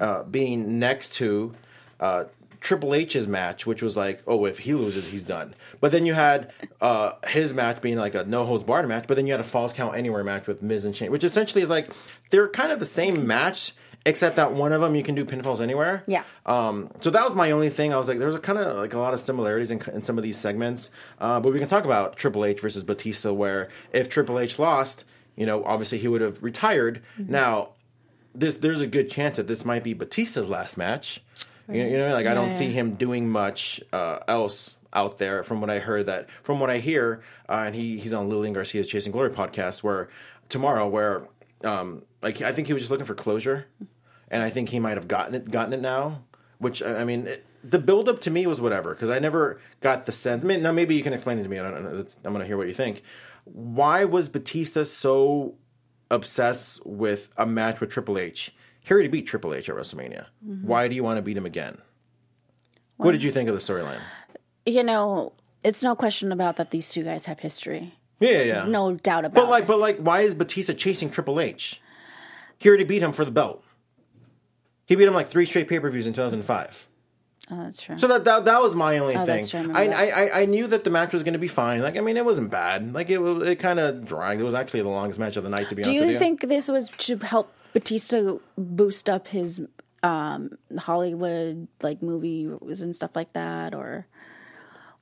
uh being next to uh Triple H's match, which was like, oh, if he loses, he's done. But then you had uh, his match being like a no holds barred match. But then you had a falls count anywhere match with Miz and Shane, which essentially is like they're kind of the same match except that one of them you can do pinfalls anywhere. Yeah. Um, so that was my only thing. I was like, there's a kind of like a lot of similarities in, in some of these segments. Uh, but we can talk about Triple H versus Batista, where if Triple H lost, you know, obviously he would have retired. Now, this there's a good chance that this might be Batista's last match. You, you know, like I don't see him doing much uh, else out there. From what I heard, that from what I hear, uh, and he he's on Lillian Garcia's Chasing Glory podcast, where tomorrow, where um, like I think he was just looking for closure, and I think he might have gotten it gotten it now. Which I mean, it, the build up to me was whatever because I never got the sense. I mean, now maybe you can explain it to me. I don't know. I'm gonna hear what you think. Why was Batista so obsessed with a match with Triple H? He already beat Triple H at WrestleMania. Mm-hmm. Why do you want to beat him again? What did you think of the storyline? You know, it's no question about that these two guys have history. Yeah, yeah, yeah. No doubt about But like, it. but like, why is Batista chasing Triple H? He already beat him for the belt. He beat him like three straight pay per views in 2005. Oh, that's true. So that that, that was my only Oh, thing. true, I I. I I knew that the match was going to be fine. Like I mean, it wasn't bad. Like it it kind of dragged. It was actually the longest match of the night. To be Do honest you with you. think this was to help Batista boost up his um, Hollywood like movies and stuff like that, or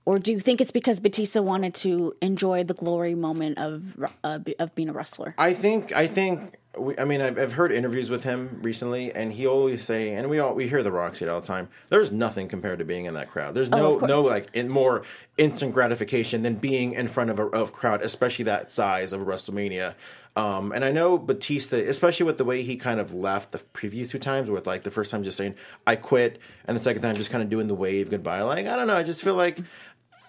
or do you think it's because Batista wanted to enjoy the glory moment of uh, of being a wrestler? I think I think we, I mean I've, I've heard interviews with him recently, and he always say, and we all we hear the Roxy say all the time. There's nothing compared to being in that crowd. There's no Oh, no like in more instant gratification than being in front of a of crowd, especially that size of WrestleMania. Um, and I know Batista, especially with the way he kind of left the previous two times, with like the first time just saying "I quit," and the second time just kind of doing the wave goodbye. Like I don't know, I just feel like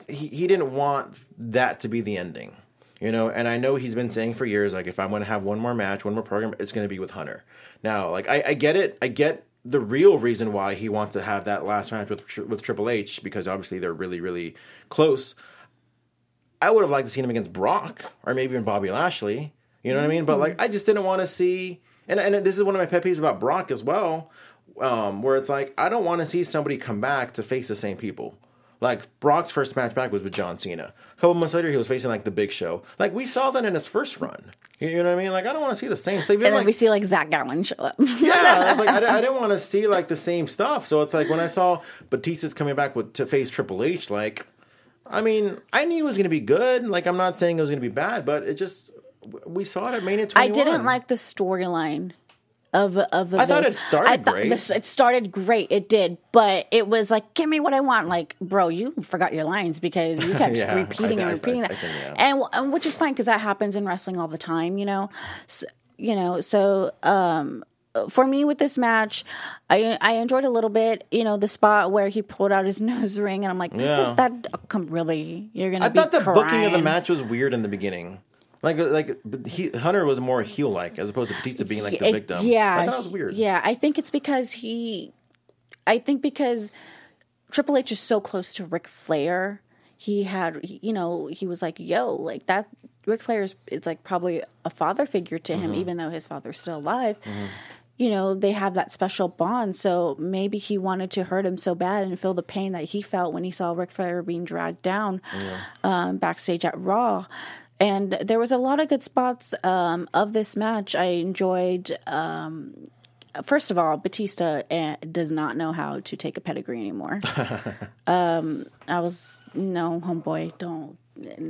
he, he didn't want that to be the ending. You know, and I know he's been saying for years, like, if I'm going to have one more match, one more program, it's going to be with Hunter. Now, like, I, I get it. I get the real reason why he wants to have that last match with with Triple H because obviously they're really, really close. I would have liked to see him against Brock or maybe even Bobby Lashley. You know what I mean? But like, I just didn't want to see. And and this is one of my pet peeves about Brock as well, um, where it's like I don't want to see somebody come back to face the same people. Like Brock's first match back was with John Cena. A couple months later, he was facing like the Big Show. Like we saw that in his first run. You know what I mean? Like I don't want to see the same. So even, And then like, we see like Zach Gowen show up. yeah, like I, I didn't want to see like the same stuff. So it's like when I saw Batista's coming back with to face Triple H, like, I mean, I knew it was going to be good. Like I'm not saying it was going to be bad, but it just we saw it at Mania 21. I didn't like the storyline of of. I thought it started I thought great. This, it started great. It did, but it was like, give me what I want. Like, bro, you forgot your lines because you kept Yeah, repeating I- and repeating I that, can, yeah. and, and which is fine because that happens in wrestling all the time. You know, so, you know. So, um, for me with this match, I I enjoyed a little bit. You know, the spot where he pulled out his nose ring, and I'm like, Yeah. that, really? You're gonna? I be thought the booking of the match was weird in the beginning. Like, like he, Hunter was more heel like as opposed to Batista being like the victim. Yeah, I thought it was weird. Yeah, I think it's because he. I think because Triple H is so close to Ric Flair, he had you know he was like, "Yo, like that." Ric Flair is it's like probably a father figure to Mm-hmm. him, even though his father's still alive. You know, they have that special bond. So maybe he wanted to hurt him so bad and feel the pain that he felt when he saw Ric Flair being dragged down um, backstage at Raw. And there was a lot of good spots um, of this match. I enjoyed. Um, first of all, Batista uh, does not know how to take a pedigree anymore. um, I was no homeboy. Don't.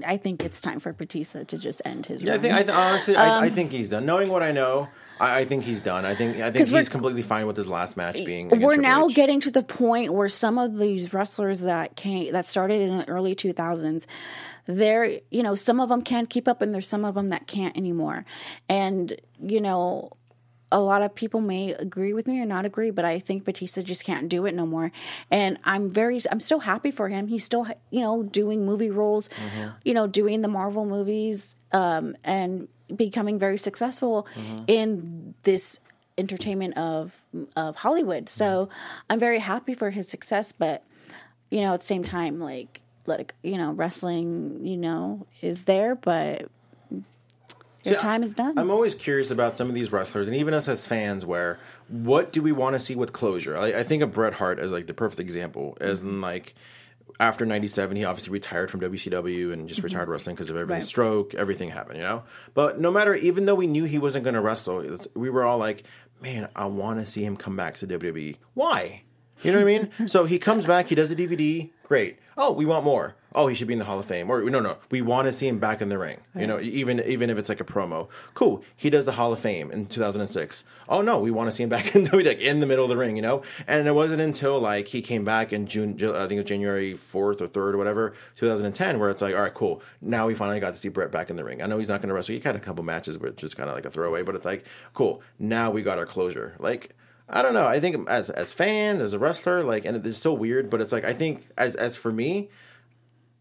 I think it's time for Batista to just end his. Yeah, I think I th- honestly, I, I think he's done. Knowing what I know, I, I think he's done. I think I think he's completely fine with his last match being. we're now getting to the point where some of these wrestlers that came that started in the early 2000s they're you know some of them can't keep up and there's some of them that can't anymore. And you know a lot of people may agree with me or not agree but i think batista just can't do it no more. And i'm very i'm still happy for him. He's still you know doing movie roles mm-hmm. you know doing the marvel movies um, and becoming very successful mm-hmm. in this entertainment of of Hollywood. So mm-hmm. I'm very happy for his success, but you know, at the same time, like let it, you know, wrestling, you know, is there, but your See, time is done. I'm always curious about some of these wrestlers, and even us as fans, where what do we want to see with closure? I, I think of Bret Hart as like the perfect example, as in mm-hmm. like after '97, he obviously retired from WCW and just mm-hmm. retired wrestling because of everything Right. stroke, everything happened, you know. But no matter, even though we knew he wasn't going to wrestle, we were all like, man, I want to see him come back to WWE. Why? You know what I mean? so he comes back, he does a DVD, great. Oh, we want more. Oh, he should be in the Hall of Fame. Or no, no, we want to see him back in the ring. You know, even even if it's like a promo. Cool. He does the Hall of Fame in 2006. Oh no, we want to see him back in WWE, like, in the middle of the ring. You know, and it wasn't until like he came back in June, I think it was January 4th or 3rd or whatever, 2010, where it's like, all right, cool. Now we finally got to see Bret back in the ring. I know he's not going to wrestle. He had a couple matches which is kind of like a throwaway, but it's like, cool. Now we got our closure. Like. I don't know. I think as as fans, as a wrestler, like, and it's so weird, but it's like I think as as for me,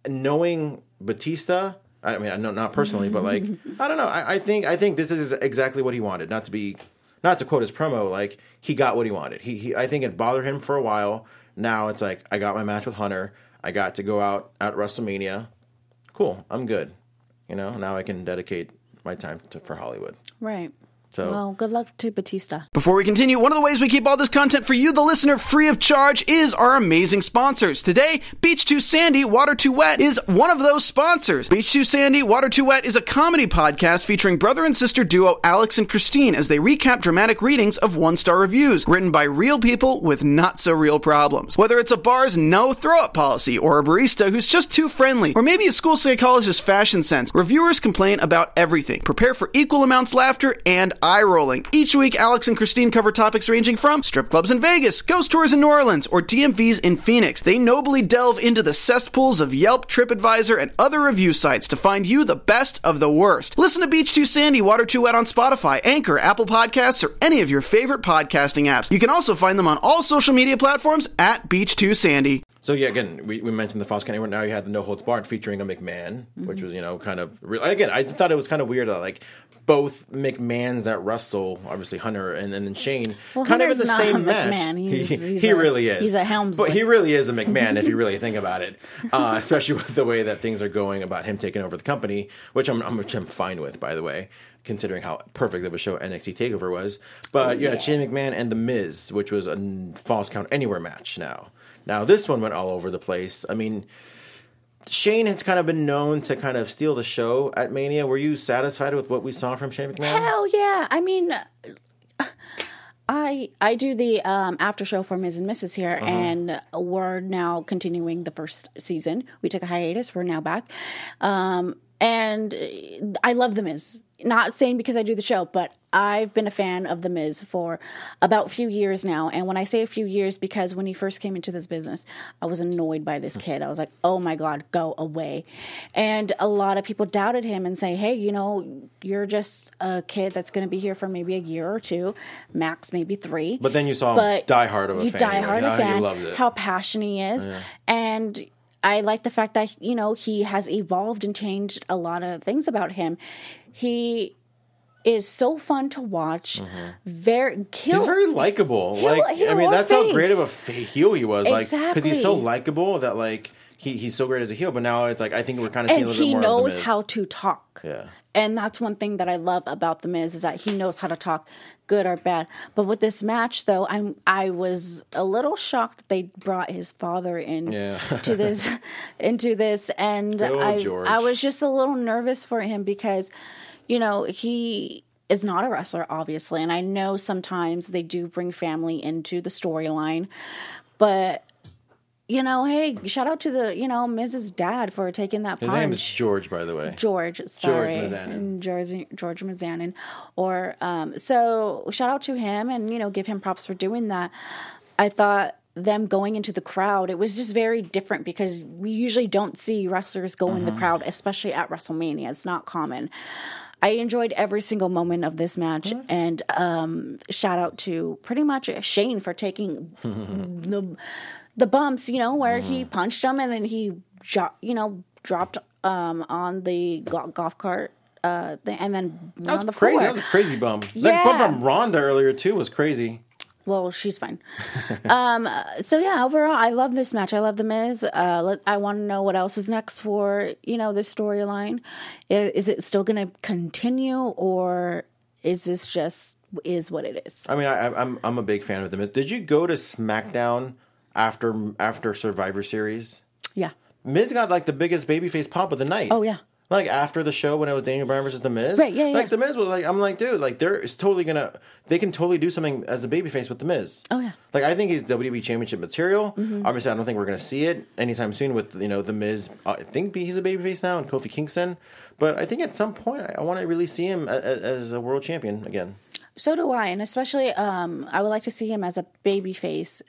knowing Batista, I mean, I know not personally, but like, I don't know. I, I think I think this is exactly what he wanted. Not to be, not to quote his promo, like he got what he wanted. He, he I think it bothered him for a while. Now it's like I got my match with Hunter. I got to go out at WrestleMania. Cool, I'm good. You know, now I can dedicate my time to, for Hollywood. Right. So Well, good luck to Batista. Before we continue, one of the ways we keep all this content for you, the listener, free of charge is our amazing sponsors. Today, Beach Too Sandy, Water Too Wet is one of those sponsors. Beach Too Sandy, Water Too Wet is a comedy podcast featuring brother and sister duo Alex and Christine as they recap dramatic readings of one star reviews written by real people with not so real problems. Whether it's a bar's no throw up policy or a barista who's just too friendly, or maybe a school psychologist's fashion sense, reviewers complain about everything. Prepare for equal amounts laughter and eye rolling. Each week, Alex and Christine cover topics ranging from strip clubs in Vegas, ghost tours in New Orleans, or DMVs in Phoenix. They nobly delve into the cesspools of Yelp, TripAdvisor, and other review sites to find you the best of the worst. Listen to Beach Too Sandy, Water Too Wet on Spotify, Anchor, Apple Podcasts, or any of your favorite podcasting apps. You can also find them on all social media platforms at Beach Too Sandy. So yeah, again, we, we mentioned the falls count. Now you had the No Holds Barred featuring a McMahon, which was you know kind of real. Again, I thought it was kind of weird that like both McMahons that wrestle, obviously Hunter and, and then Shane, Well, kind of Hunter's in the same match. He's- he he's he a- really is. he's a Helmsley. but he really is a McMahon if you really think about it. Uh, especially with the way that things are going about him taking over the company, which I'm, I'm which I'm fine with, by the way. Considering how perfect of a show NXT Takeover was, but you had Shane McMahon and The Miz, which was a falls count anywhere match. Now, now this one went all over the place. I mean, Shane has kind of been known to kind of steal the show at Mania. Were you satisfied with what we saw from Shane McMahon? Hell yeah! I mean, I I do the um, after show for Miz and Mrs. here, Uh-huh. and we're now continuing the first season. We took a hiatus. We're now back, um, and I love the Miz. Not saying because I do the show, but I've been a fan of the Miz for about a few years now. And when I say a few years, because when he first came into this business, I was annoyed by this kid. I was like, "Oh my god, go away!" And a lot of people doubted him and say, "Hey, you know, you're just a kid that's going to be here for maybe a year or two, max maybe three. But then you saw him But die hard of a you fan. die hard like, a "Ah, fan. He loves it. How passionate he is, and I like the fact that you know he has evolved and changed a lot of things about him. He is so fun to watch. Very kill. Mm-hmm. He's very likable. Like I mean, that's how great of a heel he was. Like because he's so likable that like he, he's so great as a heel. But now it's like I think we're kind of seeing and a little he bit more knows how to talk. Yeah. And that's one thing that I love about the Miz is that he knows how to talk, good or bad. But with this match, though, I'm I was a little shocked that they brought his father in Yeah. to this into this, and I George. I was just a little nervous for him because, you know, he is not a wrestler, obviously, and I know sometimes they do bring family into the storyline, but. You know, hey, shout out to the, you know, Mrs. Dad for taking that His punch. name is George, by the way. George, sorry, Mizanin. George George Mizanin, or um, so shout out to him and you know give him props for doing that. I thought them going into the crowd, it was just very different because we usually don't see wrestlers go in the crowd, especially at WrestleMania. It's not common. I enjoyed every single moment of this match, and um, shout out to pretty much Shane for taking the the bumps, you know, where he punched him and then he, jo- you know, dropped um, on the go- golf cart, uh, th- and then went That was on the crazy. floor. That was a crazy bump. That bump on Ronda earlier too was crazy. Well, she's fine. um, so yeah, overall, I love this match. I love the Miz. Uh, let, I want to know what else is next for you know this storyline. Is, is it still going to continue, or is this just is what it is? I mean, I, I'm I'm a big fan of the them. Did you go to SmackDown after after Survivor Series? Yeah. Miz got like the biggest babyface pop of the night. Oh yeah. Like after the show when it was Daniel Bryan versus The Miz, Right, yeah, like yeah. The Miz was like, I'm like, dude, like they're it's totally gonna, they can totally do something as a babyface with The Miz. Oh, yeah. Mm-hmm. like I think he's WWE Championship material. Obviously, I don't think we're gonna see it anytime soon with you know The Miz. I think he's a babyface now and Kofi Kingston, but I think at some point I, I want to really see him as, as a world champion again. So do I, and especially um, I would like to see him as a baby face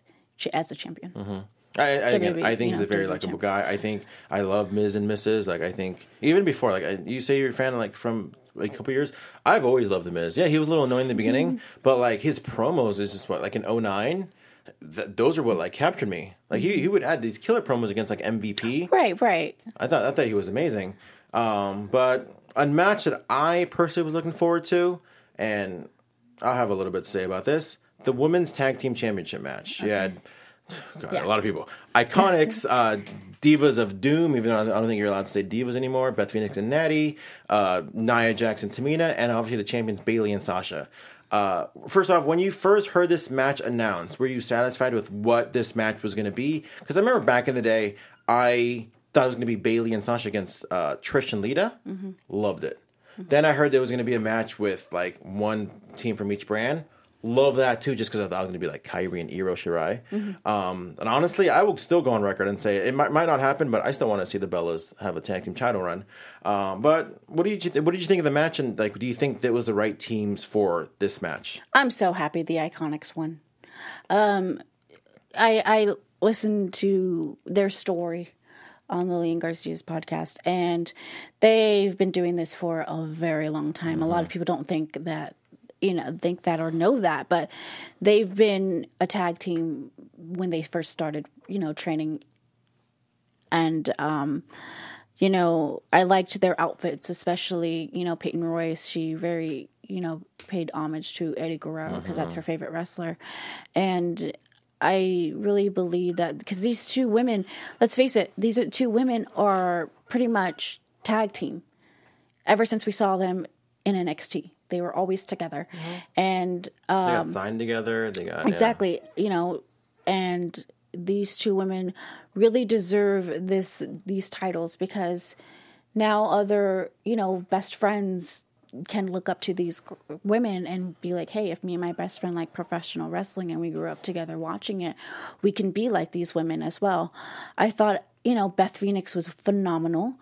as a champion. Mm-hmm. I, I, again, WWE, I think he's know, a very WWE likable champion. guy. I think I love Miz and Mrs. Like I think even before, like I- you say you're a fan like from a couple years. I've always loved the Miz. Yeah, he was a little annoying in the beginning, Mm-hmm. but like his promos is just what like in 09 th- those are what like captured me. Like he, he would add these killer promos against like MVP. Right, right. I thought I thought he was amazing. Um, but a match that I personally was looking forward to, and I'll have a little bit to say about this: the women's tag team championship match. You had God, Yeah. a lot of people, iconics, uh, divas of doom. Even though I don't think you're allowed to say divas anymore. Beth Phoenix and Nattie, uh, Nia Jackson, Tamina, and obviously the champions Bayley and Sasha. Uh, first off, when you first heard this match announced, were you satisfied with what this match was going to be? Because I remember back in the day, I thought it was going to be Bayley and Sasha against uh, Trish and Lita. Loved it. Then I heard there was going to be a match with like one team from each brand. Love that too, just because I thought it was going to be like Kairi and Io Shirai. Um, and honestly, I will still go on record and say it might, might not happen, but I still want to see the Bellas have a tag team title run. Um, but what did you what did you think of the match? And like, do you think that was the right teams for this match? I'm so happy the Iconics won. Um, I I listened to their story on the Lillian Garcia's podcast, and they've been doing this for a very long time. A lot of people don't think that you know think that or know that, but they've been a tag team when they first started, you know, training, and um, you know, I liked their outfits, especially, you know, Peyton Royce. She very, you know, paid homage to Eddie Guerrero because that's her favorite wrestler. And I really believe that because these two women, let's face it, these are- two women are pretty much tag team ever since we saw them in NXT. They were always together. And uh, They got signed together. They got yeah. exactly you know and these two women really deserve this these titles because now other you know best friends can look up to these women and be like hey if me and my best friend like professional wrestling and we grew up together watching it we can be like these women as well i thought you know beth phoenix was phenomenal.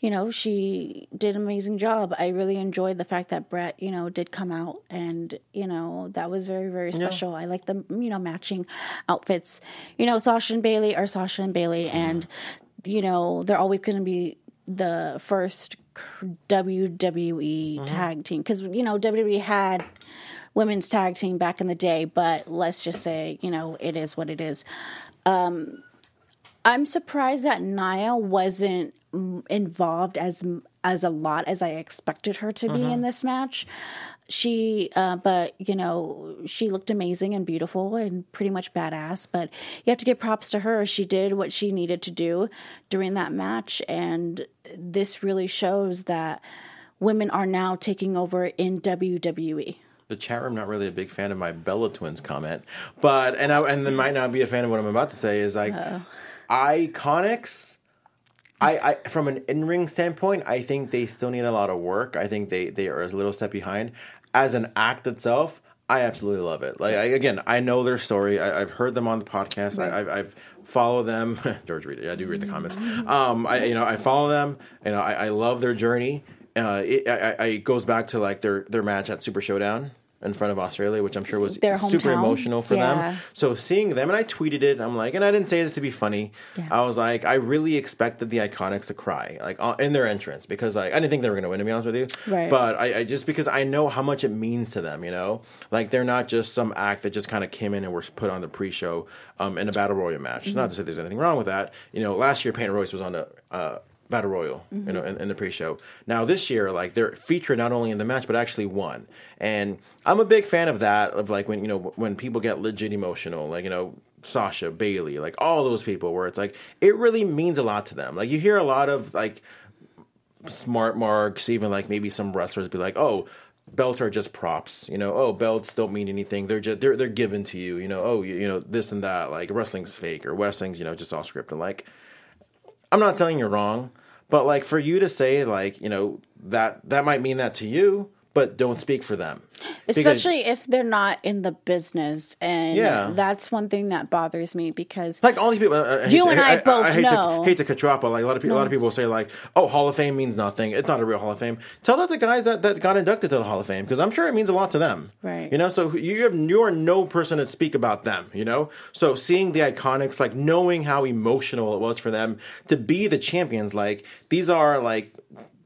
You know she did an amazing job. I really enjoyed the fact that brett you know did come out and you know that was very very special. I like the you know matching outfits. You know sasha and bayley are sasha and bayley and you know they're always going to be the first WWE tag team. Because you know WWE had women's tag team back in the day, but let's just say you know it is what it is. Um, I'm surprised that Nia wasn't involved as as a lot as I expected her to be in this match. She, uh, but you know, she looked amazing and beautiful and pretty much badass. But you have to give props to her. She did what she needed to do during that match, and this really shows that women are now taking over in. WWE. the chat room not really a big fan of my Bella Twins comment, but and I and they might not be a fan of what I'm about to say is like iconics. I, I from an in ring standpoint, I think they still need a lot of work. I think they they are a little step behind. As an act itself, I absolutely love it. Like I, again, I know their story. I, I've heard them on the podcast. I, I've, I've followed them. George read it. I do read the comments. Um, I you know I follow them. You know I, I love their journey. Uh, it, I, I, it goes back to like their their match at Super Showdown in front of Australia, which I'm sure was Their super hometown. emotional for Yeah. them. So seeing them, and I tweeted it. I'm like, and I didn't say this to be funny. Yeah. I was like, I really expected the Iconics to cry, like uh, in their entrance, because like I didn't think they were going to win. To be honest with you, Right. But I, I just because I know how much it means to them. You know, like they're not just some act that just kind of came in and were put on the pre-show um, in a battle royal match. Not to say there's anything wrong with that. You know, last year Peyton Royce was on the. Uh, Battle Royal, you know, in, in the pre-show. Now this year, like they're featured not only in the match but actually won, and I'm a big fan of that. Of like when you know when people get legit emotional, like you know Sasha, Bayley, like all those people, where it's like it really means a lot to them. Like you hear a lot of like smart marks, even like maybe some wrestlers be like, oh. Belts are just props, you know. Oh, belts don't mean anything. They're just they're they're given to you, you know. Oh, you, you know this and that. Like wrestling's fake or wrestling's you know just all scripted. Like I'm not telling you're wrong, But like for you to say like you know that that might mean that to you, but don't speak for them. Because- especially if they're not in the business and Yeah. that's one thing that bothers me because like all these people, I You to- and I both hate know. To, hate to cut you off, but like a lot of people, a lot of people say like, "Oh, Hall of Fame means nothing. It's not a real Hall of Fame." Tell that to guys that, that got inducted to the Hall of Fame because I'm sure it means a lot to them. Right. You know, so you have you are no person to speak about them. You know, so seeing the Iconics, like knowing how emotional it was for them to be the champions, like these are like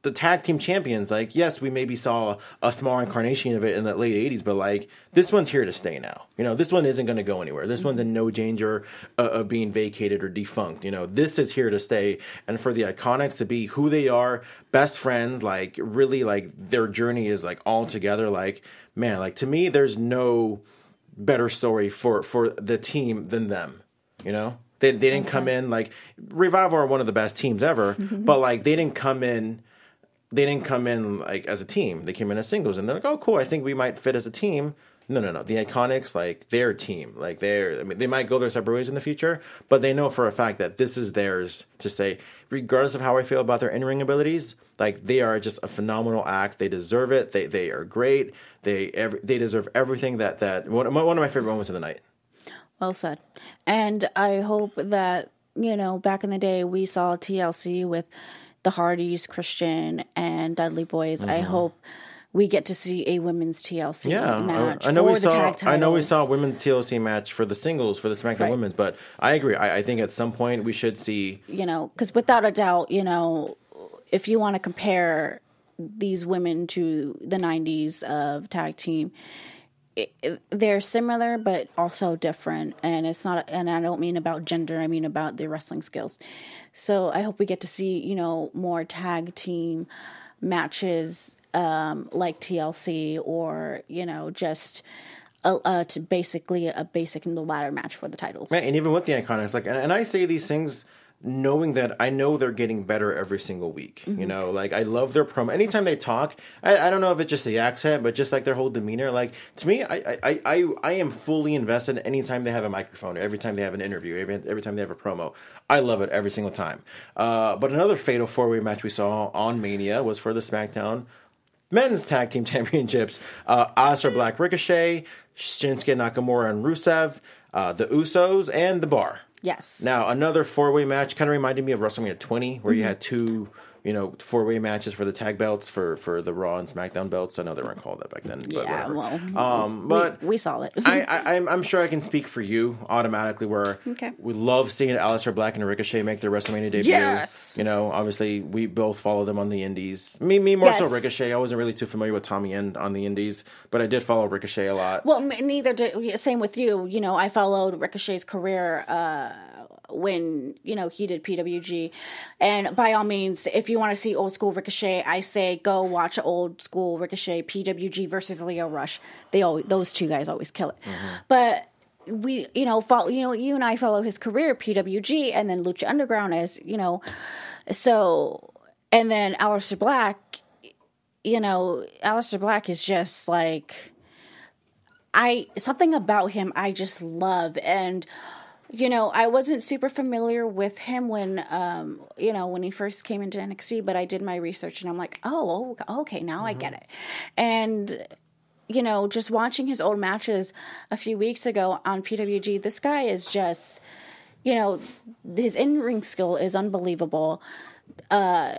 the tag team champions. Like, yes, we maybe saw a small incarnation of it in the late '80s, but like this one's here to stay now. You know, this one isn't going to go anywhere. This one's in no danger uh, of being vacated or defunct. You know, this is here to stay. And for the Iconics to be who they are, best friends, like really, like their journey is like all together. Like, man, like to me, there's no better story for for the team than them. You know, they they didn't come in like Revival are one of the best teams ever, but like they didn't come in. They didn't come in like as a team. They came in as singles, and they're like, "Oh, cool! I think we might fit as a team." No, no, no. The Iconics, like their team, like they're. I mean, they might go their separate ways in the future, but they know for a fact that this is theirs to say, regardless of how I feel about their in-ring abilities. Like they are just a phenomenal act. They deserve it. They they are great. They they deserve everything that that one, one of my favorite moments of the night. Well said. And I hope that, you know, back in the day we saw TLC with the Hardys, Christian, and Dudley Boyz. I hope we get to see a women's TLC Mm-hmm. Yeah, match I, I know for we the saw. I know we saw a women's TLC match for the singles for the SmackDown Right. Women's, but I agree. I, I think at some point we should see. you know, because without a doubt, you know, if you want to compare these women to the 90s of tag team, they're similar but also different. And it's not, and I don't mean about gender, I mean about their wrestling skills. So I hope we get to see, you know, more tag team matches um, like TLC or, you know, just. Uh, uh, to basically a basic and the ladder match for the titles. Man, and even with the Iconics, like, and, and I say these things knowing that I know they're getting better every single week. Mm-hmm. You know, like I love their promo. Anytime they talk, I, I don't know if it's just the accent, but just like their whole demeanor. Like to me, I I, I, I am fully invested anytime they have a microphone, every time they have an interview, every every time they have a promo. I love it every single time. Uh, but another fatal four way match we saw on Mania was for the SmackDown men's tag team championships. Uh, Aleister Black Ricochet, Shinsuke Nakamura and Rusev, uh, the Usos, and the Bar. Yes. Now another four way match kind of reminded me of WrestleMania 20, where you mm-hmm. had two, you know, four way matches for the tag belts for for the Raw and SmackDown belts. I know they weren't called that back then. But Yeah, whatever. well, um, but we, we saw it. I, I, I'm, I'm sure I can speak for you automatically. Where Okay. we love seeing Aleister Black and Ricochet make their WrestleMania debut. Yes. you know, obviously we both follow them on the Indies. Me, me more so Ricochet. I wasn't really too familiar with Tommy End on the Indies, but I did follow Ricochet a lot. Well, neither did. Same with you. You know, I followed Ricochet's career uh, when you know he did PWG, and by all means, if you want to see old school Ricochet, I say go watch old school Ricochet PWG versus Lio Rush. They always those two guys always kill it, mm-hmm. but. We, you know, follow, you know, you and I follow his career, PWG, and then Lucha Underground as, you know, so, and then Aleister Black, you know, Aleister Black is just like, I something about him I just love and you know I wasn't super familiar with him when um you know when he first came into NXT but I did my research and I'm like oh oh, okay now I get it. And you know just watching his old matches a few weeks ago on PWG this guy is just you know his in-ring skill is unbelievable. Uh,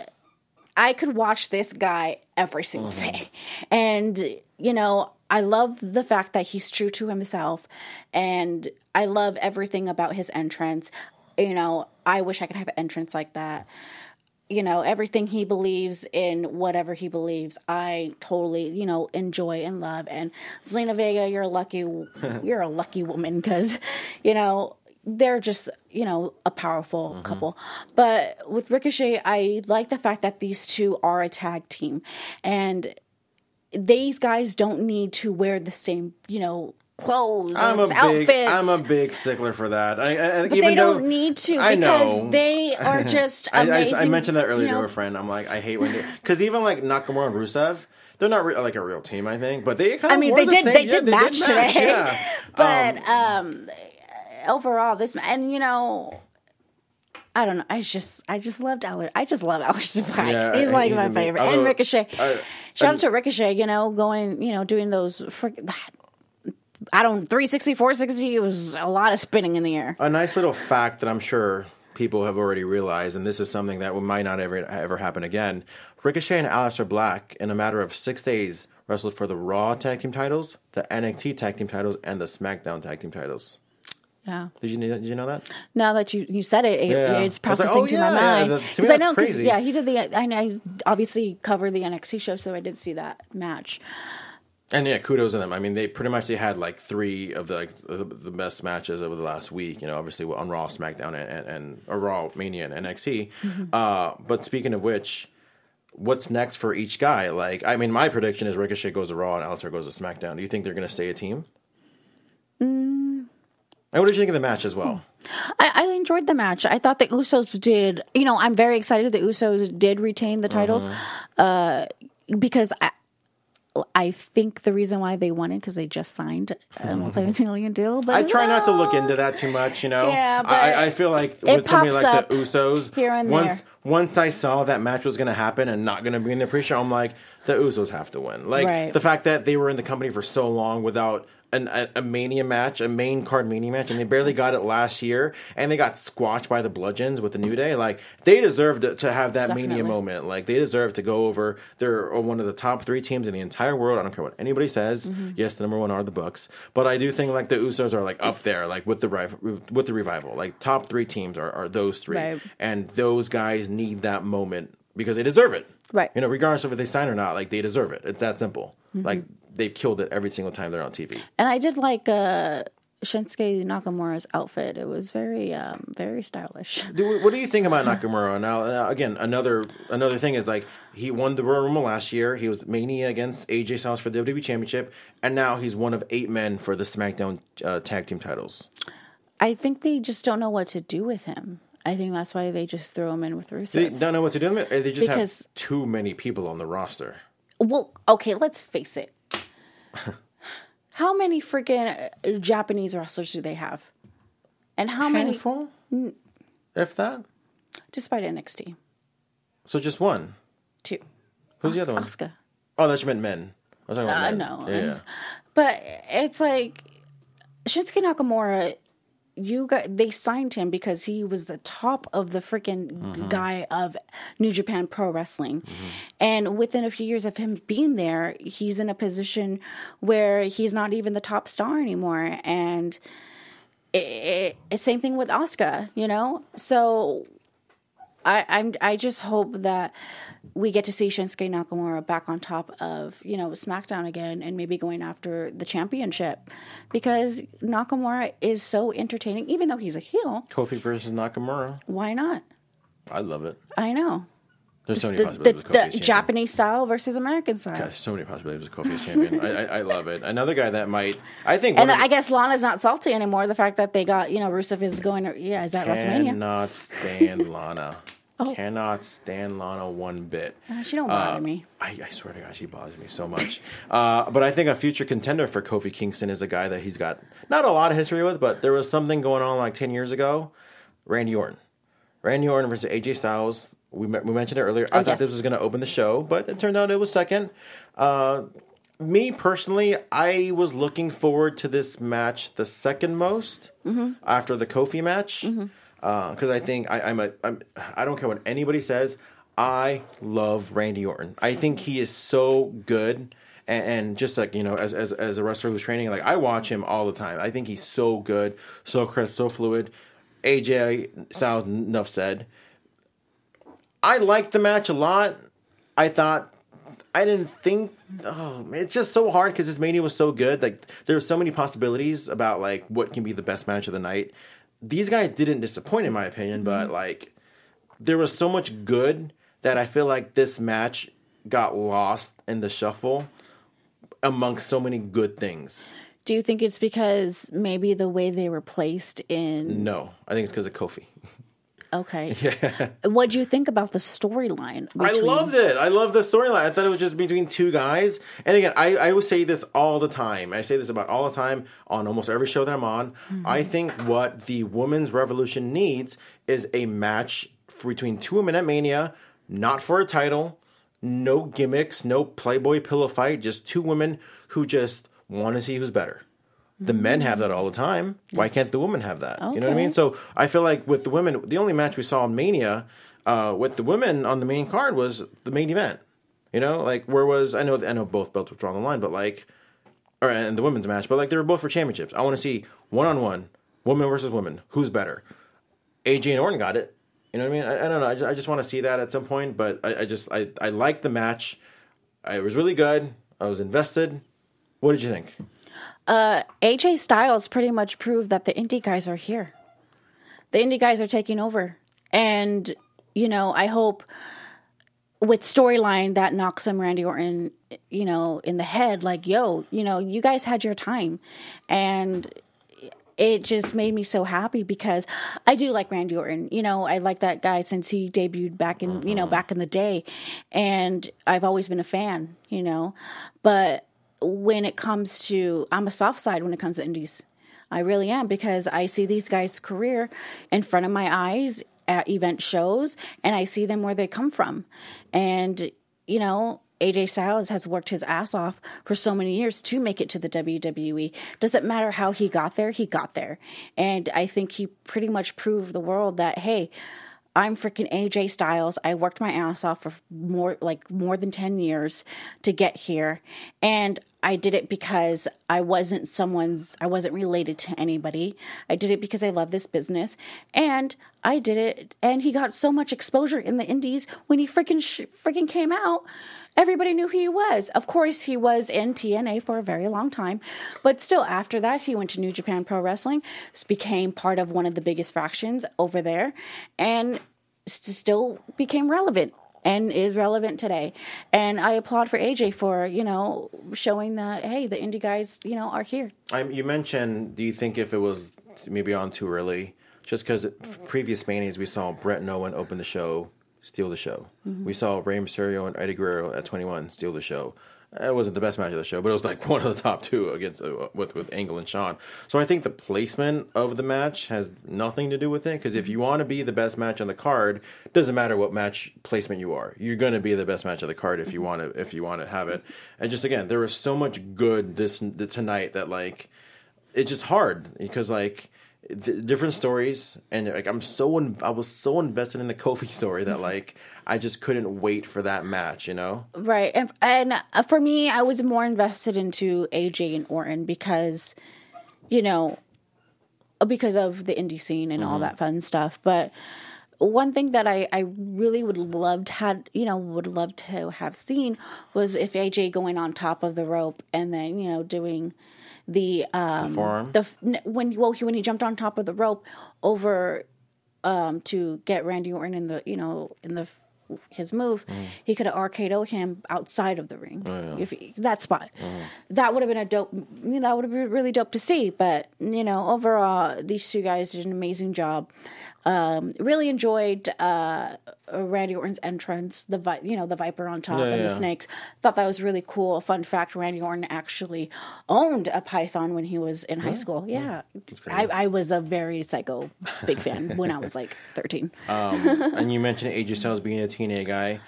I could watch this guy every single day. And, you know, I love the fact that he's true to himself and I love everything about his entrance. You know, I wish I could have an entrance like that. You know, everything he believes in, whatever he believes, I totally, you know, enjoy and love. And Zelina Vega, you're a lucky, you're a lucky woman because, you know, they're just you know a powerful mm-hmm. couple but with ricochet i like the fact that these two are a tag team and these guys don't need to wear the same you know clothes I'm or a big, outfits I'm a big stickler for that. I, I, but they don't need to I because know. they are just I, I, amazing. I mentioned that earlier you know? to a friend. I'm like, I hate when because even like Nakamura and Rusev, they're not re- like a real team. I think, but they kind of. I mean, they the did. They yeah, did match today, yeah. but um, overall, this and you know, I don't know. I just I just loved Aller. I just love Aleister Black. Yeah, he's like he's my favorite. Although, and Ricochet. I- Shout out to Ricochet. You know, going you know doing those. Frick, I don't 360, 460. It was a lot of spinning in the air. A nice little fact that I'm sure people have already realized, and this is something that might not ever ever happen again. Ricochet and Aleister Black, in a matter of six days, wrestled for the Raw Tag Team titles, the NXT Tag Team titles, and the SmackDown Tag Team titles. Yeah. Did you did you know that? Now that you you said it, it Yeah. it's was like, processing oh, to yeah, my mind the- to me, because I know because yeah he did the I, I obviously covered the NXT show, so I did see that match. And yeah, kudos to them. I mean, they pretty much they had like three of the like the, best matches over the last week. You know, obviously on Raw, SmackDown, and and, and or Raw, Mania, and NXT. Uh, but speaking of which, what's next for each guy? Like, I mean, my prediction is Ricochet goes to Raw and Aleister goes to SmackDown. Do you think they're going to stay a team? And what did you think of the match as well? I, I enjoyed the match. I thought the Usos did. You know, I'm very excited the Usos did retain the titles Uh-huh. uh, because I. I think the reason why they won it because they just signed a multi-million deal. But I try not to look into that too much, you know. Yeah, but I, I feel like with somebody like the Usos, here and once there. once I saw that match was going to happen and not going to be in the pre-show, I'm like, the Usos have to win. Like Right. the fact that they were in the company for so long without an, a, a mania match, a main card mania match, and they barely got it last year, and they got squashed by the Bludgeons with the New Day. Like they deserved to, to have that mania moment. Like they deserve to go over. They're one of the top three teams in the entire world. I don't care what anybody says. Mm-hmm. Yes, the number one are the Bucks, but I do think like the Usos are like up there, like with the with the revival. Like top three teams are, are those three, Right. and those guys need that moment because they deserve it. Right. You know, regardless of if they sign or not, like they deserve it. It's that simple. Mm-hmm. Like they've killed it every single time they're on TV. And I did like uh, Shinsuke Nakamura's outfit. It was very, um, very stylish. Do, what do you think about Nakamura? Now, now, again, another another thing is like he won the Royal Rumble last year. He was Mania against AJ Styles for the WWE Championship, and now he's one of eight men for the SmackDown uh, Tag Team titles. I think they just don't know what to do with him. I think that's why they just throw him in with Rusev. They don't know what to do. with him. They just Because- have too many people on the roster. Well, okay, let's face it. How many freaking uh, Japanese wrestlers do they have? And how many, Handful, if that. despite NXT? So just one. Two. Who's the other one? Asuka. Oh, that you meant men. I was talking about Uh, men. no. Yeah, yeah. But it's like Shinsuke Nakamura. You got they signed him because he was the top of the freaking Mm-hmm. guy of New Japan Pro Wrestling, and within a few years of him being there, he's in a position where he's not even the top star anymore. And it, it, same thing with Asuka, you know. So I, I'm I just hope that we get to see Shinsuke Nakamura back on top of you know SmackDown again and maybe going after the championship because Nakamura is so entertaining. Even though he's a heel, Kofi versus Nakamura. why not? I love it. I know There's so many the, the, possibilities the champion. Japanese style versus American style. There's so many possibilities with Kofi as champion. I, I, I love it. Another guy that might, I think, And of I guess Lana's not salty anymore. The fact that they got you know Rusev is going. Yeah, is that WrestleMania? Cannot stand Lana. Oh. Cannot stand Lana one bit. Uh, She don't bother Uh, me. I, I swear to God, she bothers me so much. uh, but I think a future contender for Kofi Kingston is a guy that he's got not a lot of history with, but there was something going on like 10 years ago. Randy Orton. Randy Orton versus AJ Styles. We, we mentioned it earlier. I Oh, thought this was going to open the show, but it turned out it was second. Uh, me personally, I was looking forward to this match the second most Mm-hmm. after the Kofi match because I think I, I'm a I'm, I don't care what anybody says. I love Randy Orton. I think he is so good. And, and just like you know, as, as as a wrestler who's training, like I watch him all the time. I think he's so good, so crisp, so fluid. AJ Styles, enough said. I liked the match a lot. I thought I didn't think. Oh, man, it's just so hard because this mania was so good. Like there were so many possibilities about like what can be the best match of the night. These guys didn't disappoint in my opinion, but mm-hmm. like there was so much good that I feel like this match got lost in the shuffle amongst so many good things. Do you think it's because maybe the way they were placed in? No, I think it's because of Kofi. Okay. Yeah. What do you think about the storyline? I loved it. I love the storyline. I thought it was just between two guys. And again, I, I always say this all the time. I say this about all the time on almost every show that I'm on. Mm-hmm. I think what the women's revolution needs is a match between two women at Mania, not for a title, no gimmicks, no Playboy pillow fight, just two women who just want to see who's better. The men have that all the time. Why can't the women have that? You know what I mean? So I feel like with the women, the only match we saw in Mania uh, with the women on the main card was the main event. You know, like where was I know I know both belts were on the line, but like, or and the women's match, but like they were both for championships. I want to see one on one, woman versus woman, who's better. AJ and Orton got it. You know what I mean? I, I don't know. I just, I just want to see that at some point, but I, I just I I liked the match. I, it was really good. I was invested. What did you think? Uh, AJ Styles pretty much proved that the indie guys are here. The indie guys are taking over. And, you know, I hope with storyline that knocks him Randy Orton, you know, in the head, like, yo, you know, you guys had your time. And it just made me so happy because I do like Randy Orton. You know, I like that guy since he debuted back in, you know, mm-hmm. back in the day. And I've always been a fan, you know. But when it comes to I'm a soft side when it comes to indies. I really am because I see these guys' career in front of my eyes at event shows and I see them where they come from. And you know, AJ Styles has worked his ass off for so many years to make it to the WWE. Doesn't matter how he got there, he got there. And I think he pretty much proved the world that hey, I'm freaking AJ Styles. I worked my ass off for more like more than 10 years to get here. And I did it because I wasn't someone's I wasn't related to anybody. I did it because I love this business and I did it and he got so much exposure in the indies when he freaking sh- freaking came out. Everybody knew who he was. Of course, he was in TNA for a very long time, but still, after that, he went to New Japan Pro Wrestling, became part of one of the biggest factions over there, and st- still became relevant and is relevant today. And I applaud for AJ for you know showing that hey, the indie guys you know are here. I, you mentioned, do you think if it was maybe on too early? Just because previous manias we saw Bret Owen open the show, steal the show. Mm-hmm. We saw Rey Mysterio and Eddie Guerrero at 21 steal the show. It wasn't the best match of the show, but it was like one of the top two against uh, with with Angle and Shawn. So I think the placement of the match has nothing to do with it. Because if you want to be the best match on the card, doesn't matter what match placement you are. You're going to be the best match of the card if you want to if you want to have it. And just again, there was so much good this tonight that like it's just hard because like different stories and like I'm so in, I was so invested in the Kofi story that like I just couldn't wait for that match, you know. Right. And, and uh, for me, I was more invested into AJ and Orton because, you know, because of the indie scene and all that fun stuff. But one thing that I, I really would loved had you know would love to have seen was if AJ going on top of the rope and then you know doing the um forearm? the when well he, when he jumped on top of the rope over um to get Randy Orton in the you know in the his move, he could have RKO'd him outside of the ring. If he, that spot, that would have been a dope. You know, that would have been really dope to see. But you know, overall, these two guys did an amazing job. Um, really enjoyed uh, Randy Orton's entrance. The vi- you know the Viper on top Yeah, and the snakes. Thought that was really cool. Fun fact: Randy Orton actually owned a python when he was in high school. Yeah, I, I was a very psycho big fan when I was like thirteen. and you mentioned AJ Styles being a TNA guy,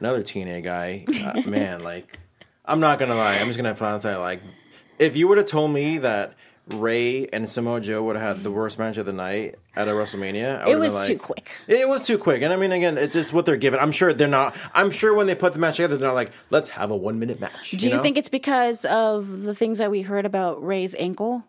another TNA guy. Uh, man, like I'm not gonna lie, I'm just gonna flat out say like, if you would have told me that Rey and Samoa Joe would have had the worst match of the night at a WrestleMania, I It was like, too quick. It was too quick, and I mean, again, it's just what they're given. I'm sure they're not. I'm sure when they put the match together, they're not like, let's have a one minute match. Do you, know? think it's because of the things that we heard about Rey's ankle?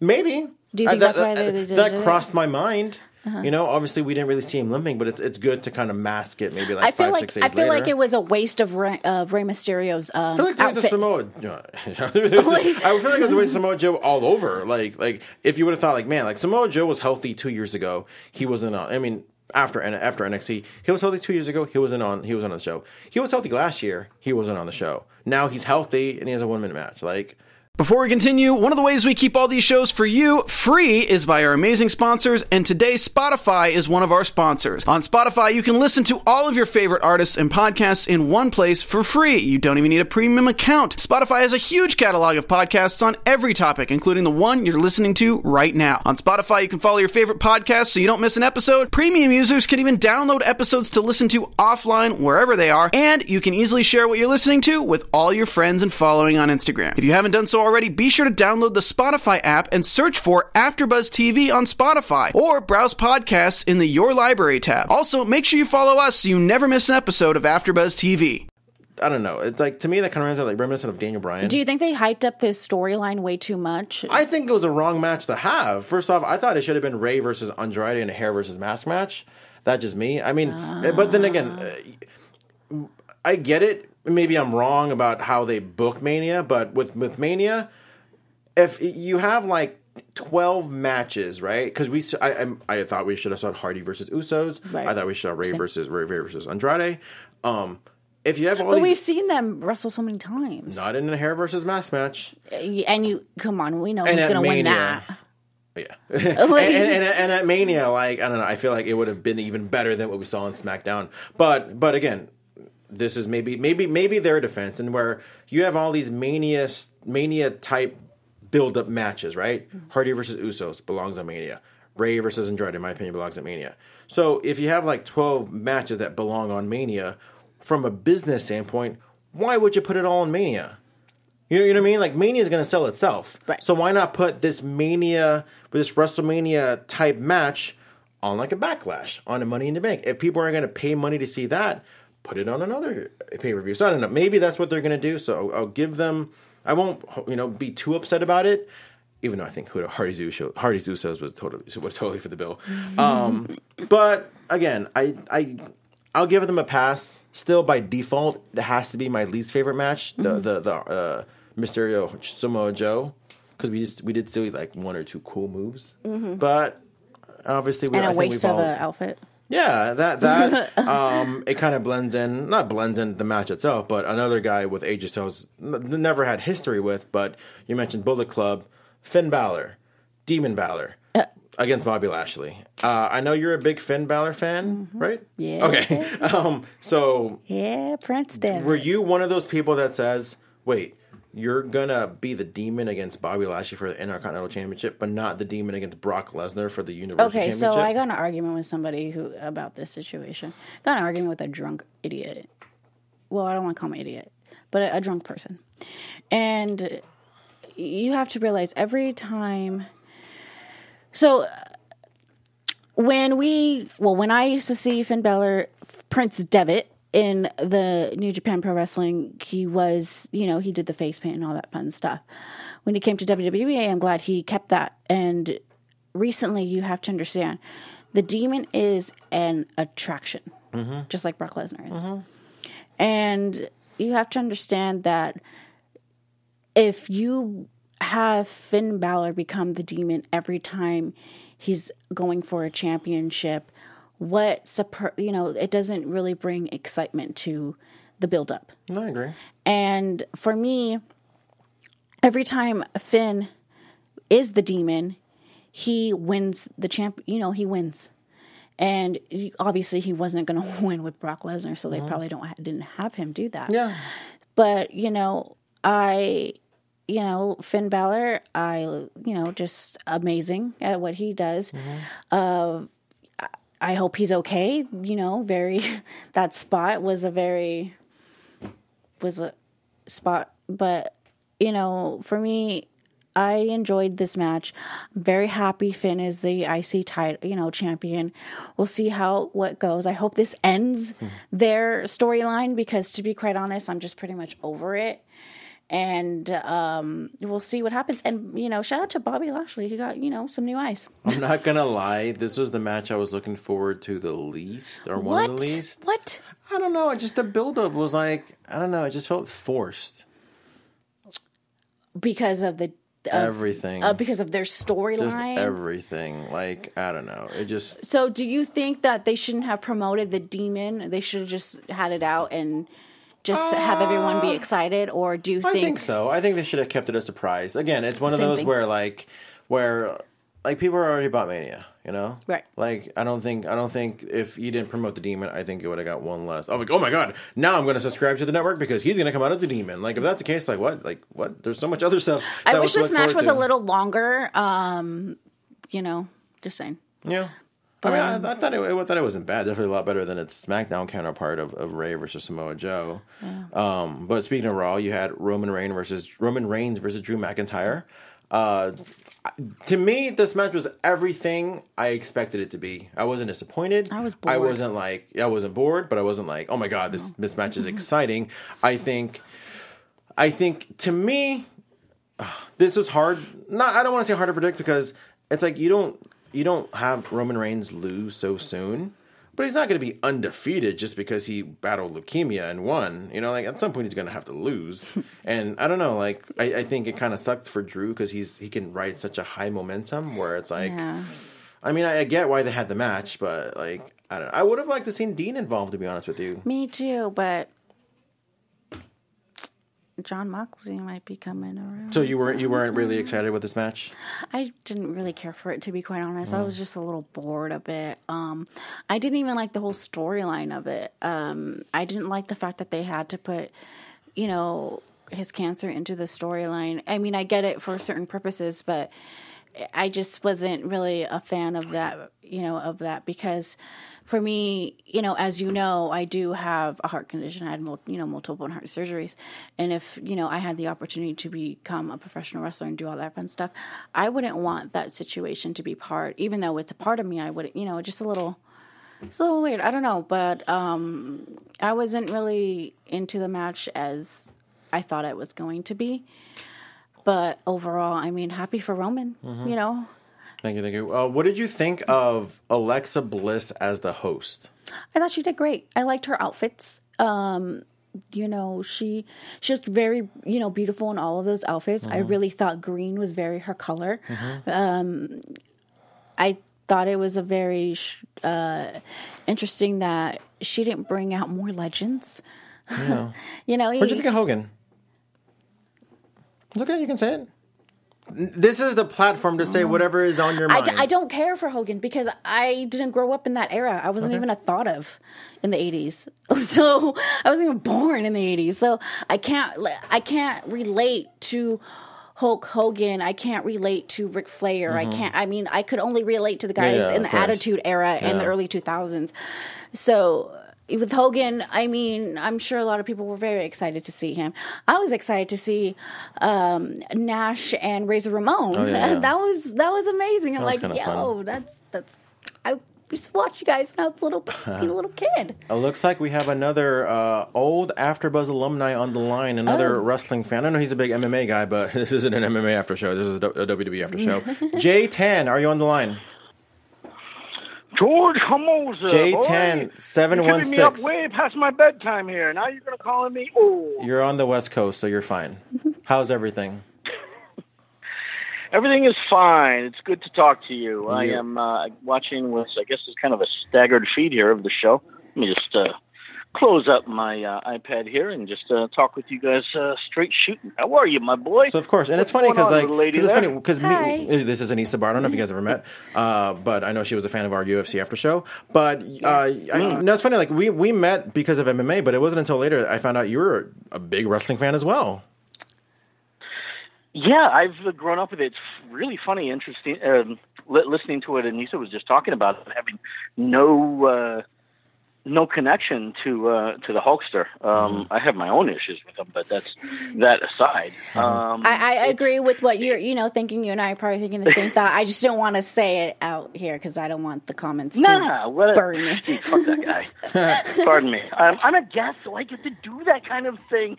Maybe. Do you Uh, think that, that's why they- that- they did that it? Uh-huh. crossed my mind? You know, obviously we didn't really see him limping, but it's it's good to kind of mask it. Maybe like I feel five, like six days I feel later. like it was a waste of Rey, of Rey Mysterio's um, I feel like there's a outfit. Samoa. I feel like it was a waste of Samoa Joe all over. Like, like if you would have thought, like, man, like Samoa Joe was healthy two years ago. He wasn't on. I mean, after after NXT, he was healthy two years ago. He wasn't on. He was on the show. He was healthy last year. He wasn't on the show. Now he's healthy and he has a one minute match. Like, Before we continue, one of the ways we keep all these shows for you free is by our amazing sponsors, and today Spotify is one of our sponsors. On Spotify, you can listen to all of your favorite artists and podcasts in one place for free. You don't even need a premium account. Spotify has a huge catalog of podcasts on every topic, including the one you're listening to right now. On Spotify, you can follow your favorite podcasts so you don't miss an episode. Premium users can even download episodes to listen to offline wherever they are, and you can easily share what you're listening to with all your friends and following on Instagram. If you haven't done so be sure to download the Spotify app and search for AfterBuzz TV on Spotify or browse podcasts in the Your Library tab. Also, make sure you follow us so you never miss an episode of AfterBuzz TV. I don't know. It's like to me that kind of reminds me like reminiscent of Daniel Bryan. Do you think they hyped up this storyline way too much? I think it was a wrong match to have. First off, I thought it should have been Rey versus Andrade in a hair versus mask match. That's just me. I mean, but then again, uh, I get it. Maybe I'm wrong about how they book Mania, but with with Mania, if you have like 12 matches, right? Because we, I, I'm- I, thought we should have saw Hardy versus Usos. Right. I thought we should have Rey Same. versus Rey, Rey versus Andrade. Um, if you have all but these, we've seen them wrestle so many times. not in a hair versus mask match, and you, come on, we know And who's going to win that. Yeah, and, and, and, and at Mania, like I don't know, I feel like it would have been even better than what we saw on SmackDown. But but again, this is maybe maybe maybe their defense, and where you have all these Mania Mania type build up matches, right? Mm-hmm. Hardy versus Usos belongs on Mania. Rey versus Andrade, in my opinion, belongs at Mania. So if you have like twelve matches that belong on Mania, from a business standpoint, why would you put it all on Mania? You know, you know what I mean? Like Mania is going to sell itself. Right. So why not put this Mania, this WrestleMania type match on like a backlash on a Money in the Bank? If people are going to pay money to see that, put it on another pay per view. So I don't know. Maybe that's what they're going to do. So I'll, give them. I won't, you know, be too upset about it. Even though I think Huda Hardy Usos, Hardy Usos was totally was totally for the bill. Um, but again, I I I'll give them a pass. Still, by default, it has to be my least favorite match. The the the uh, Mysterio Samoa Joe because we just we did see like one or two cool moves, but obviously we And a waste of an outfit. Yeah, that that um, it kind of blends in, not blends in the match itself, but another guy with AJ Styles n- never had history with. But you mentioned Bullet Club, Finn Balor, Demon Balor against Bobby Lashley. Uh, I know you're a big Finn Balor fan, right? Yeah. Okay. Um, so Yeah, Prince were you one of those people that says, "Wait"? You're gonna be the demon against Bobby Lashley for the Intercontinental Championship, but not the demon against Brock Lesnar for the Universal Okay, Championship. so I got an argument with somebody who about this situation. Got an argument with a drunk idiot. Well, I don't want to call him an idiot, but a, a drunk person. And you have to realize every time. So when we, well, when I used to see Finn Balor, Prince Devitt in the New Japan Pro Wrestling, he was, you know, he did the face paint and all that fun stuff. When he came to WWE, I'm glad he kept that. And recently, you have to understand, the demon is an attraction, mm-hmm. just like Brock Lesnar is. Mm-hmm. And you have to understand that if you have Finn Balor become the demon every time he's going for a championship, what you know, it doesn't really bring excitement to the build up. No, I agree. And for me, every time Finn is the demon, he wins the champ. You know, he wins. And he- obviously, he wasn't going to win with Brock Lesnar, so they probably don't didn't have him do that. Yeah. But you know, I, you know, Finn Balor, I, you know, just amazing at what he does. Uh, I- hope he's okay. You know, very that spot was a very was a spot, but you know, for me, I enjoyed this match. I'm very happy Finn is the IC title, you know, champion. We'll see how what goes. I hope this ends hmm. their storyline because to be quite honest, I'm just pretty much over it. And um, we'll see what happens. And you know, shout out to Bobby Lashley. He got you know some new eyes. I'm not gonna lie. This was the match I was looking forward to the least, or one what? of the least. What? I don't know. Just the buildup was like I don't know. It just felt forced. Because of the of, everything. uh, because of their storyline. everything. Like I don't know. It just So, do you think that they shouldn't have promoted the demon? They should have just had it out and, just have everyone be excited, or do you I think? think so. I think they should have kept it a surprise. Again, it's one of those thing. where like where like people are already about Mania, you know? Right. Like I don't think I don't think if you didn't promote the demon, I think it would have got one less. I'm like, oh my god, now I'm gonna subscribe to the network because he's gonna come out as a demon. Like if that's the case, like what? Like what? There's so much other stuff. I wish this match was a little longer. Um, you know, just saying. Yeah. I mean, I, I thought it, I thought it wasn't bad. Definitely a lot better than its SmackDown counterpart of, of Rey versus Samoa Joe. Um, but speaking of Raw, you had Roman Reigns versus Roman Reigns versus Drew McIntyre. Uh, to me, this match was everything I expected it to be. I wasn't disappointed. I was. I wasn't like I wasn't bored, but I wasn't like, oh my god, this this match is exciting. I think, I think to me, this is hard. Not I don't want to say hard to predict because it's like you don't you don't have Roman Reigns lose so soon. But he's not going to be undefeated just because he battled leukemia and won. You know, like at some point he's going to have to lose. and I don't know, like I, I think it kind of sucks for Drew because he's he can ride such a high momentum where it's like, Yeah. I mean, I, I get why they had the match, but like I don't. Know. I would have liked to seen Dean involved to be honest with you. Me too, but Jon Moxley might be coming around. So you weren't you weren't really excited with this match? I didn't really care for it to be quite honest. Mm. I was just a little bored of it. Um, I didn't even like the whole storyline of it. Um, I didn't like the fact that they had to put, you know, his cancer into the storyline. I mean, I get it for certain purposes, but I just wasn't really a fan of that, you know, of that because for me, you know, as you know, I do have a heart condition. I had, you know, multiple heart surgeries. And if, you know, I had the opportunity to become a professional wrestler and do all that fun stuff, I wouldn't want that situation to be part, even though it's a part of me, I would, you know, just a little, it's a little weird. I don't know. But um, I wasn't really into the match as I thought it was going to be. But overall, I mean, happy for Roman, you know. Thank you, thank you. Uh, what did you think of Alexa Bliss as the host? I thought she did great. I liked her outfits. Um, you know, she she was very, you know, beautiful in all of those outfits. I really thought green was very her color. Um, I thought it was a very sh- uh, interesting that she didn't bring out more legends. you know, What'd you think of Hogan? It's okay, you can say it. This is the platform to say whatever is on your mind. d- I don't care for Hogan because I didn't grow up in that era. I wasn't Okay. even a thought of in the 80s. So I wasn't even born in the 80s. So I can't I can't relate to Hulk Hogan. I can't relate to Ric Flair. I can't I mean I could only relate to the guys Mm-hmm. yeah, in the course. Attitude Era in the early 2000s. So with Hogan, I mean, I'm sure a lot of people were very excited to see him. I was excited to see um, Nash and Razor Ramon. Oh, yeah, yeah. that was that was amazing. I'm was like, yo, fun. that's that's. I used to watch you guys when I was a little, a little kid. It looks like we have another uh, old AfterBuzz alumni on the line. Another Oh. wrestling fan. I know he's a big MMA guy, but this isn't an MMA after show. This is a WWE after show. J10, are you on the line? George Hummels. J10 You're keeping me up way past my bedtime here. Now you're going to call me. Oh, You're on the West Coast, so you're fine. How's everything? everything is fine. It's good to talk to you. I am uh, watching with, I guess, it's kind of a staggered feed here of the show. Let me just uh, close up my uh, iPad here and just uh, talk with you guys uh, straight shooting. How are you, my boy? So of course, and it's funny because like little lady 'cause it's funny because this is Anissa Barr. I don't know if you guys ever met, uh, but I know she was a fan of our UFC after show. But uh, I, no, it's funny like we we met because of MMA, but it wasn't until later I found out you were a big wrestling fan as well. Yeah, I've uh, grown up with it. It's really funny, interesting. Um, li- listening to what Anissa was just talking about, having no uh, no connection to uh, to the Hulkster. Um, I have my own issues with him, but that's that aside. Um, I, I agree with what you're, you know, thinking. You and I are probably thinking the same thought. I just don't want to say it out here because I don't want the comments to Nah, what? burn me. Gee, fuck that guy. Pardon me. Um, I'm a guest, so I get to do that kind of thing.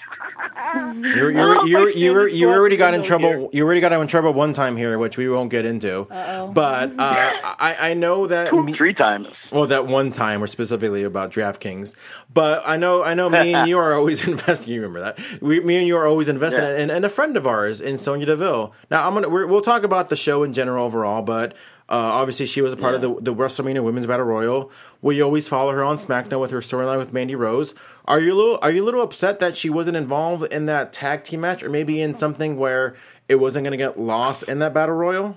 You you Oh, you my you favorite you already got in trouble. here. You already got in trouble one time here, which we won't get into. But uh, I I know that me- Three times. Well, that one time, or specifically about DraftKings. But I know, I know, me and you are always investing. You remember that? We, me and you are always investing, Yeah. in, and a friend of ours in Sonya Deville. Now, I'm gonna we're, we'll talk about the show in general overall, but Uh, obviously, she was a part of the, the WrestleMania Women's Battle Royal. We always follow her on SmackDown with her storyline with Mandy Rose. Are you a little Are you a little upset that she wasn't involved in that tag team match, or maybe in something where it wasn't going to get lost in that Battle Royal?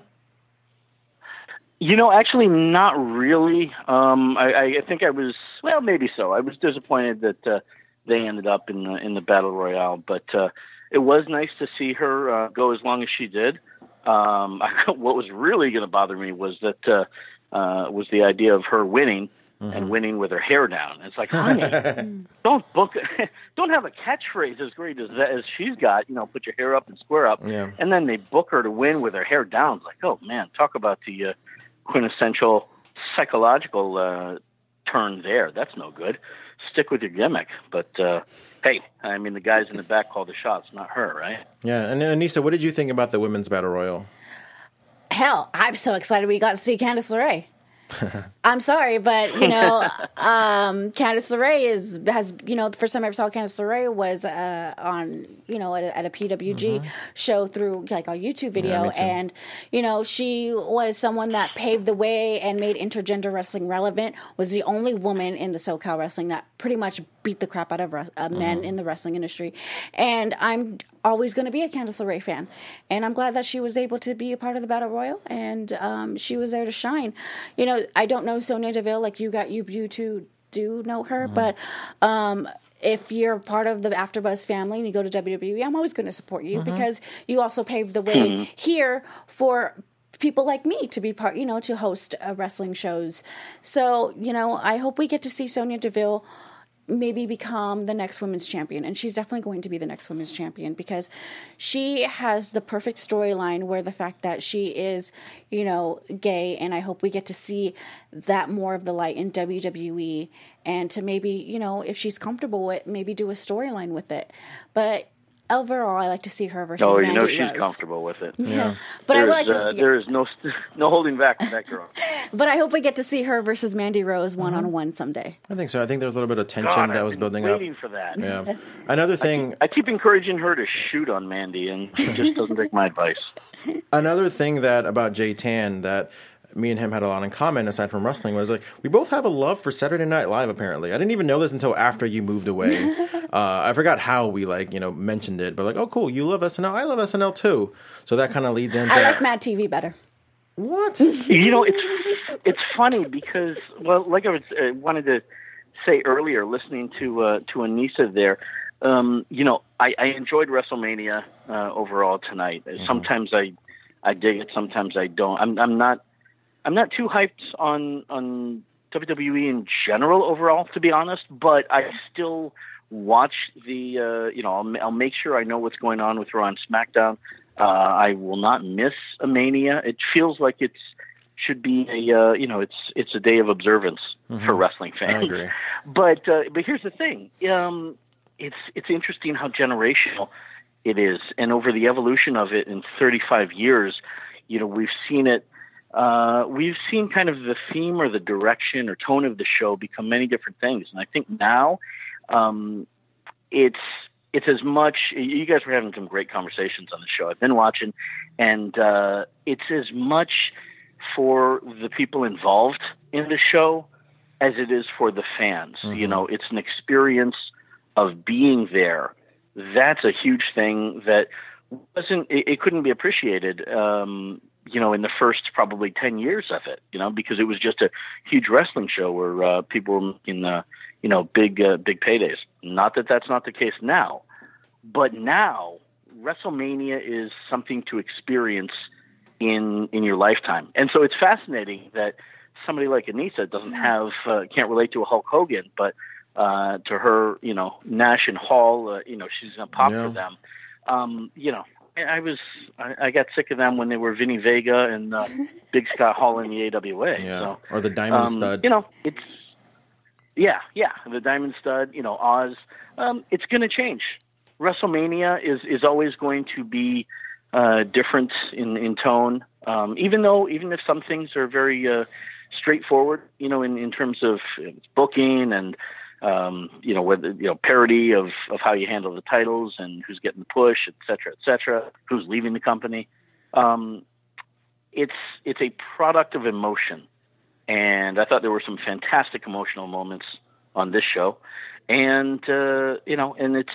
You know, actually, not really. Um, I, I think I was well, maybe so. I was disappointed that uh, they ended up in the in the battle royale, but uh, it was nice to see her uh, go as long as she did. Um, what was really going to bother me was that uh, uh, was the idea of her winning mm-hmm. and winning with her hair down. It's like, honey, don't book, don't have a catchphrase as great as that, as she's got. You know, put your hair up and square up, yeah. and then they book her to win with her hair down. It's like, oh man, talk about the uh, quintessential psychological uh, turn there. That's no good. Stick with your gimmick. But uh, hey, I mean, the guys in the back call the shots, not her, right? Yeah. And Anissa, what did you think about the women's battle royal? Hell, I'm so excited we got to see Candice LeRae. I'm sorry, but you know, um, Candice LeRae is has you know the first time I ever saw Candice LeRae was uh, on you know at a, at a PWG mm-hmm. show through like a YouTube video, yeah, and you know she was someone that paved the way and made intergender wrestling relevant. Was the only woman in the SoCal wrestling that pretty much beat the crap out of uh, men mm-hmm. in the wrestling industry, and I'm always going to be a Candice LeRae fan, and I'm glad that she was able to be a part of the Battle Royal and um, she was there to shine. You know, I don't know Sonya Deville like you got you you two do know her, mm-hmm. but um, if you're part of the AfterBuzz family and you go to WWE, I'm always going to support you mm-hmm. because you also paved the way mm-hmm. here for people like me to be part, you know, to host uh, wrestling shows. So, you know, I hope we get to see Sonya Deville maybe become the next women's champion. And she's definitely going to be the next women's champion because she has the perfect storyline where the fact that she is, you know, gay. And I hope we get to see that more of the light in WWE and to maybe, you know, if she's comfortable with, maybe do a storyline with it. But overall, I like to see her versus. Oh, you Mandy know she's Rose. comfortable with it. Yeah, but There's, I would like to. uh, there is no no holding back with that girl. But I hope we get to see her versus Mandy Rose one on one someday. I think so. I think there's a little bit of tension God, that I've was been building up. waiting for that. Yeah. Another thing. I keep encouraging her to shoot on Mandy, and she just doesn't take my advice. Another thing that about Jay Tan that me and him had a lot in common aside from wrestling was like we both have a love for Saturday Night Live. Apparently, I didn't even know this until after you moved away. uh, I forgot how we like you know mentioned it, but like oh cool, you love SNL, I love SNL too. So that kind of leads into I like Mad TV better. what you know, it's it's funny because well, like I was uh, wanted to say earlier, listening to uh, to Anissa there. Um, you know, I, I enjoyed WrestleMania uh, overall tonight. Sometimes I I dig it, sometimes I don't. I'm I'm not I'm not too hyped on on WWE in general overall, to be honest. But I still watch the. Uh, you know, I'll, I'll make sure I know what's going on with Raw and SmackDown. Uh, I will not miss a Mania. It feels like it's should be a uh, you know it's it's a day of observance Mm-hmm. for wrestling fans. But uh, but here's the thing. Um, it's it's interesting how generational it is, and over the evolution of it in 35 years, you know we've seen it uh, we've seen kind of the theme or the direction or tone of the show become many different things. And I think now um, it's it's as much. You guys were having some great conversations on the show. I've been watching, and uh, it's as much for the people involved in the show as it is for the fans. You know, it's an experience of being there. That's a huge thing that wasn't. It, it couldn't be appreciated. Um, you know, in the first probably 10 years of it, you know, because it was just a huge wrestling show where uh, people were making, uh, you know, big, uh, big paydays. Not that that's not the case now, but now WrestleMania is something to experience in, in your lifetime. And so it's fascinating that somebody like Anissa doesn't have, uh, can't relate to a Hulk Hogan, but, uh, to her, you know, Nash and Hall, uh, you know, she's going to pop Yeah. for them. Um, you know, I was I, I got sick of them when they were Vinny Vega and uh, Big Scott Hall in the AWA. yeah So, or the Diamond um, Stud. You know, it's yeah, yeah, the Diamond Stud. You know, Oz. Um, it's going to change. WrestleMania is is always going to be uh, different in in tone. Um, even though even if some things are very uh, straightforward, you know, in in terms of uh, booking and um, you know, whether you know parody of of how you handle the titles and who's getting the push, et cetera, et cetera, who's leaving the company. Um, it's it's a product of emotion, and I thought there were some fantastic emotional moments on this show, and uh, you know, and it's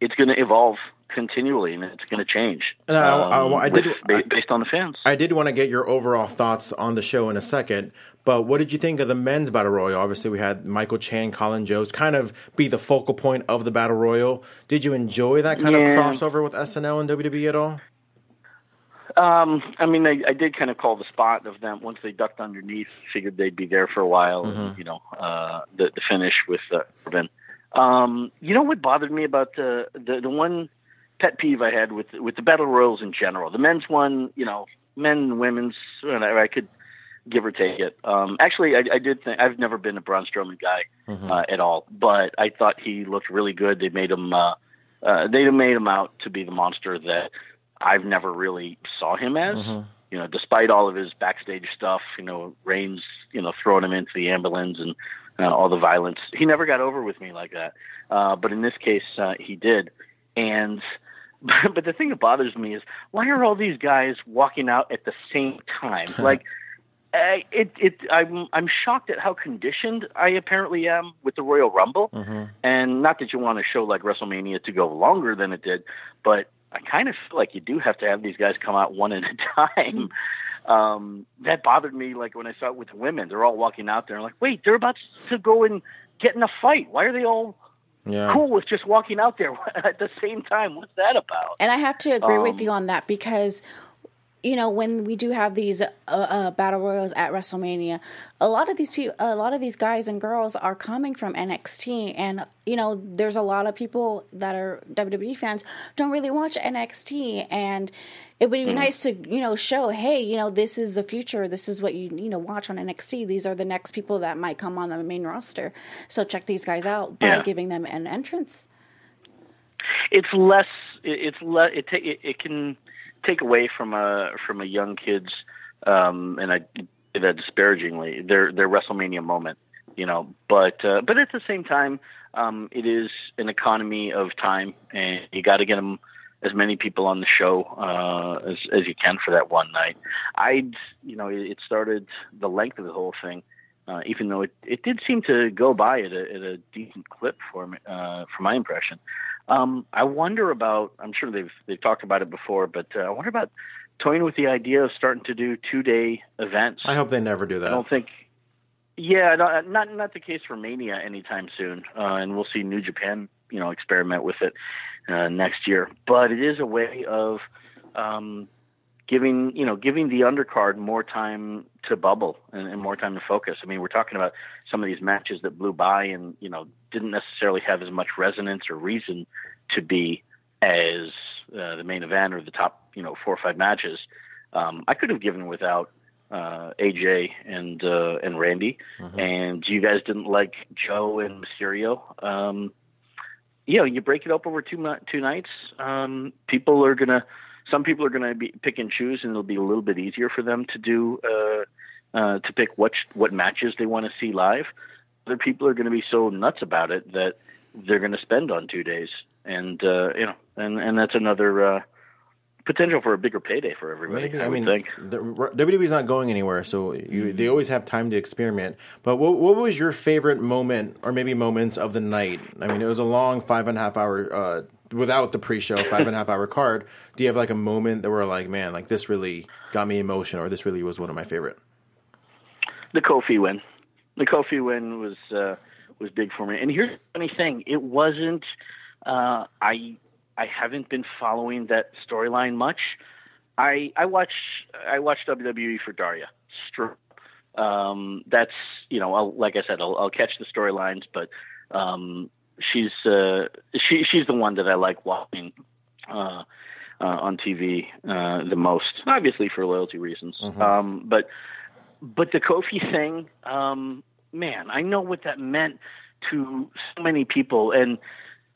it's going to evolve continually and it's going to change. And I- I- um, I did- with- ba- based on the fans. I did want to get your overall thoughts on the show in a second, but what did you think of the men's battle royal? Obviously, we had Michael Che, Colin Jost kind of be the focal point of the battle royal. Did you enjoy that kind of crossover with SNL and WWE at all? Um, I mean, I, I did kind of call the spot of them once they ducked underneath. Figured they'd be there for a while. And, you know, uh, the the finish with uh, Urban. Um, you know what bothered me about the, the the one pet peeve I had with with the battle royals in general. The men's one, you know, men and women's. Whatever, I could give or take it. Um, actually, I, I did think I've never been a Braun Strowman guy uh, at all, but I thought he looked really good. They made him. Uh, uh, they made him out to be the monster that I've never really saw him as. You know, despite all of his backstage stuff, you know, Reigns, you know, throwing him into the ambulance and uh, all the violence, he never got over with me like that. Uh, but in this case, uh, he did. And but the thing that bothers me is why are all these guys walking out at the same time? like, uh, it it I'm I'm shocked at how conditioned I apparently am with the Royal Rumble, and not that you want a show like WrestleMania to go longer than it did, but I kind of feel like you do have to have these guys come out one at a time. Um, that bothered me. Like when I saw it with the women, they're all walking out there. like, wait, they're about to go and get in a fight. Why are they all Yeah. cool with just walking out there at the same time? What's that about? And I have to agree with Um, you on that because, you know, when we do have these uh, uh, battle royals at WrestleMania, a lot of these people, a lot of these guys and girls are coming from NXT, and you know, there's a lot of people that are WWE fans don't really watch NXT, and it would be nice to you know show, hey, you know, this is the future. This is what you you know watch on NXT. These are the next people that might come on the main roster. So check these guys out by Yeah. giving them an entrance. it's less it's le- it, it it can take away from a from a young kid's um and I say that disparagingly their their WrestleMania moment you know but uh, but at the same time um it is an economy of time and you got to get them as many people on the show uh as as you can for that one night I'd you know it, started the length of the whole thing uh, even though it, it did seem to go by at a, at a decent clip for me, uh, for my impression. Um, I wonder about. I'm sure they've they've talked about it before, but uh, I wonder about toying with the idea of starting to do two day events. I hope they never do that. I don't think. Yeah, no, not not the case for Mania anytime soon, uh, and we'll see New Japan, you know, experiment with it uh, next year. But it is a way of um, giving you know giving the undercard more time to bubble and, and more time to focus. I mean, we're talking about some of these matches that blew by and you know didn't necessarily have as much resonance or reason to be as uh, the main event or the top you know four or five matches. Um, I could have given without uh, AJ and uh, and Randy, and you guys didn't like Joe and Mysterio. Um, you know, you break it up over two two nights. Um, people are gonna, some people are gonna be pick and choose, and it'll be a little bit easier for them to do uh, uh, to pick what what matches they want to see live. Other people are going to be so nuts about it that they're going to spend on two days, and uh, you know, and and that's another uh, potential for a bigger payday for everybody. Maybe I, I, mean think. the, WWE's not going anywhere, so you, they always have time to experiment. But what, what was your favorite moment, or maybe moments of the night? I mean, it was a long five and a half hour uh, without the pre-show five and a half hour card. Do you have like a moment that were like, man, like this really got me emotional, or this really was one of my favorite? the Kofi win. The Kofi win was uh, was big for me. And here's the funny thing: it wasn't. Uh, I I haven't been following that storyline much. I I watch I watch WWE for Daria. Um, that's you know, I'll, like I said, I'll, I'll catch the storylines, but um, she's uh, she she's the one that I like watching. Uh, uh, on TV uh, the most, obviously for loyalty reasons. Um, but but the Kofi thing, um, man, I know what that meant to so many people. And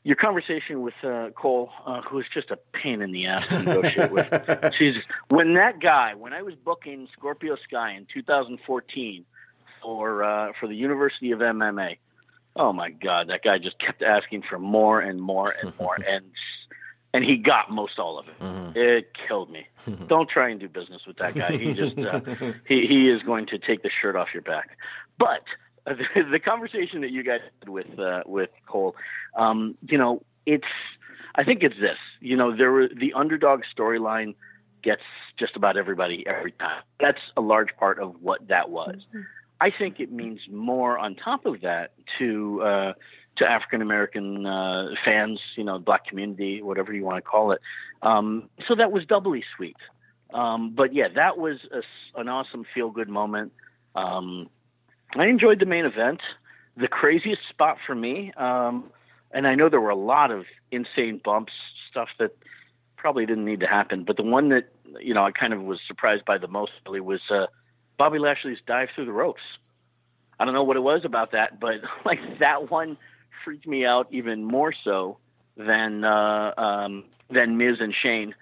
your conversation with uh, Cole, uh, who is just a pain in the ass to negotiate with, Jesus, when that guy, when I was booking Scorpio Sky in 2014 for uh, for the University of MMA, oh my God, that guy just kept asking for more and more and more, and and he got most all of it. Mm-hmm. It killed me. Don't try and do business with that guy. He just uh, he he is going to take the shirt off your back. But uh, the, the conversation that you guys had with uh, with Cole, um, you know, it's I think it's this. You know, there were the underdog storyline gets just about everybody every time. That's a large part of what that was. I think it means more on top of that to uh, to African American uh, fans, you know, black community, whatever you want to call it. Um, so that was doubly sweet. Um, but yeah, that was a an awesome feel good moment. Um, I enjoyed the main event. The craziest spot for me, um, and I know there were a lot of insane bumps, stuff that probably didn't need to happen. But the one that you know I kind of was surprised by the most really was uh, Bobby Lashley's dive through the ropes. I don't know what it was about that, but like that one freaked me out even more so than uh, um, than Miz and Shane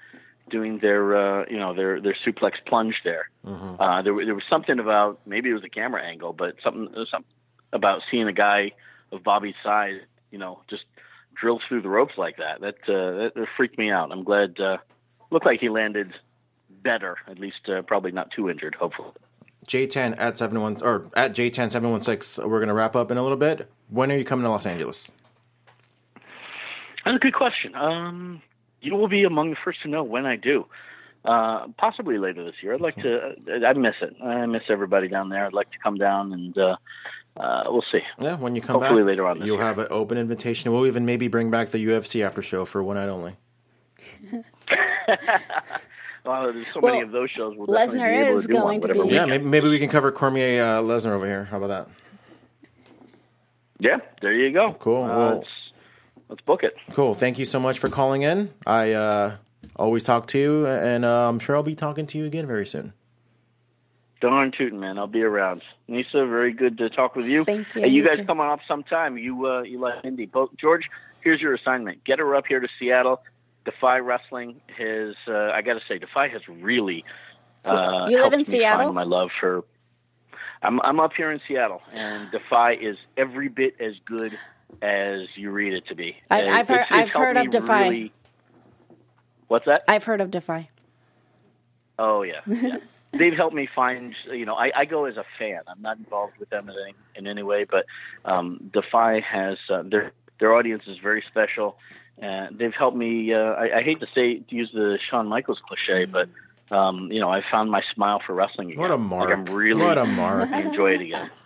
doing their uh, you know their their suplex plunge there. Uh, there there was something about maybe it was a camera angle, but something something about seeing a guy of Bobby's size, you know, just drill through the ropes like that. That uh, that, that freaked me out. I'm glad. Uh, looked like he landed better, at least uh, probably not too injured. Hopefully. J10 at seven one or at J10 seven one six. We're gonna wrap up in a little bit. When are you coming to Los Angeles? That's a good question. Um, you will be among the first to know when I do. Uh, possibly later this year. I'd like to. I miss it. I miss everybody down there. I'd like to come down and uh, uh, we'll see. Yeah, when you come Hopefully back, later on, you'll year. have an open invitation. We'll even maybe bring back the UFC after show for one night only. Well, there's so Well, many of those shows. We'll definitely Lesnar be is to do one, going to be- Yeah, can. maybe, maybe we can cover Cormier uh, Lesnar over here. How about that? Yeah, there you go. Cool. Uh, Well- let's, let's book it. Cool. Thank you so much for calling in. I uh, always talk to you, and uh, I'm sure I'll be talking to you again very soon. Darn tootin', man. I'll be around. Nisa, very good to talk with you. Thank you. Hey, you You guys too. come on up sometime. You uh, you like Indy. Both, George, here's your assignment. Get her up here to Seattle. Defy Wrestling has, uh, I got to say, Defy has really uh, You live in Seattle? find my love for. I'm I'm up here in Seattle, and Defy is every bit as good as you read it to be. I- Uh, I've heard- it's- I've heard of Defy. really- What's that? I've heard of Defy. Oh yeah, yeah. They've helped me find. You know, I, I go as a fan. I'm not involved with them in any, in any way, but um, Defy has uh, their their audience is very special. Uh, they've helped me. Uh, I, I hate to say to use the Shawn Michaels cliche, but um, you know, I found my smile for wrestling again. What a mark! Like I'm really what a mark! I enjoy it again.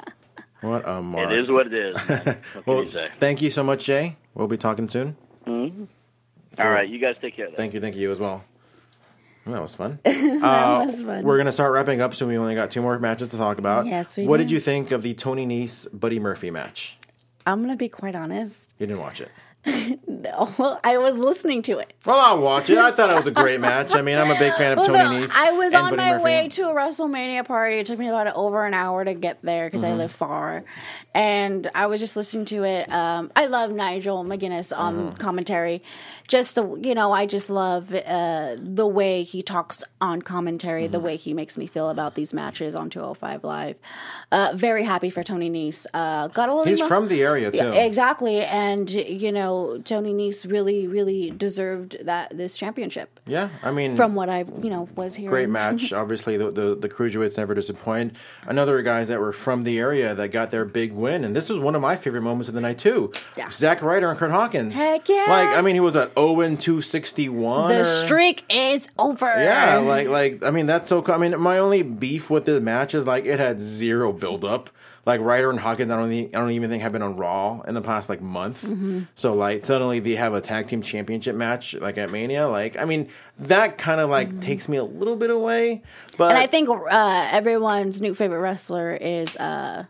What a mark! It is what it is. Man. What can Well, you say? thank you so much, Jay. We'll be talking soon. All right, you guys take care. Then. Thank you, thank you as well. Well, That was fun. that was fun. We're gonna start wrapping up, soon. we only got two more matches to talk about. Yes, we What do. did you think of the Tony Nese Buddy Murphy match? I'm gonna be quite honest. You didn't watch it. No, I was listening to it. Well, I'll watch it. I thought it was a great match. I mean, I'm a big fan of Well, Tony no, Nese. I was on Buddy my Murphy. way to a WrestleMania party. It took me about over an hour to get there because Mm-hmm. I live far, and I was just listening to it. Um, I love Nigel McGuinness on Mm-hmm. commentary. Just the you know, I just love uh, the way he talks on commentary, Mm-hmm. the way he makes me feel about these matches on 205 Live. Uh, very happy for Tony Nese. Uh, got a little. He's emo- from the area too. Yeah, exactly, and you know, Tony Nese really, really deserved that this championship. Yeah, I mean, From what I, you know, was hearing. great match. Obviously, the, the the cruiserweights never disappoint. Another guys that were from the area that got their big win, and this is one of my favorite moments of the night too. Yeah. Zack Ryder and Kurt Hawkins. Heck yeah. Like, I mean, he was at zero and two sixty one. The streak is over. Yeah, like like I mean that's so. co- I mean, my only beef with the match is like it had zero build up. Like Ryder and Hawkins, I don't think, I don't even think have been on Raw in the past like month. Mm-hmm. So like suddenly they have a tag team championship match like at Mania. Like I mean that kind of like takes me a little bit away. But Mm-hmm. and I think uh, everyone's new favorite wrestler is uh,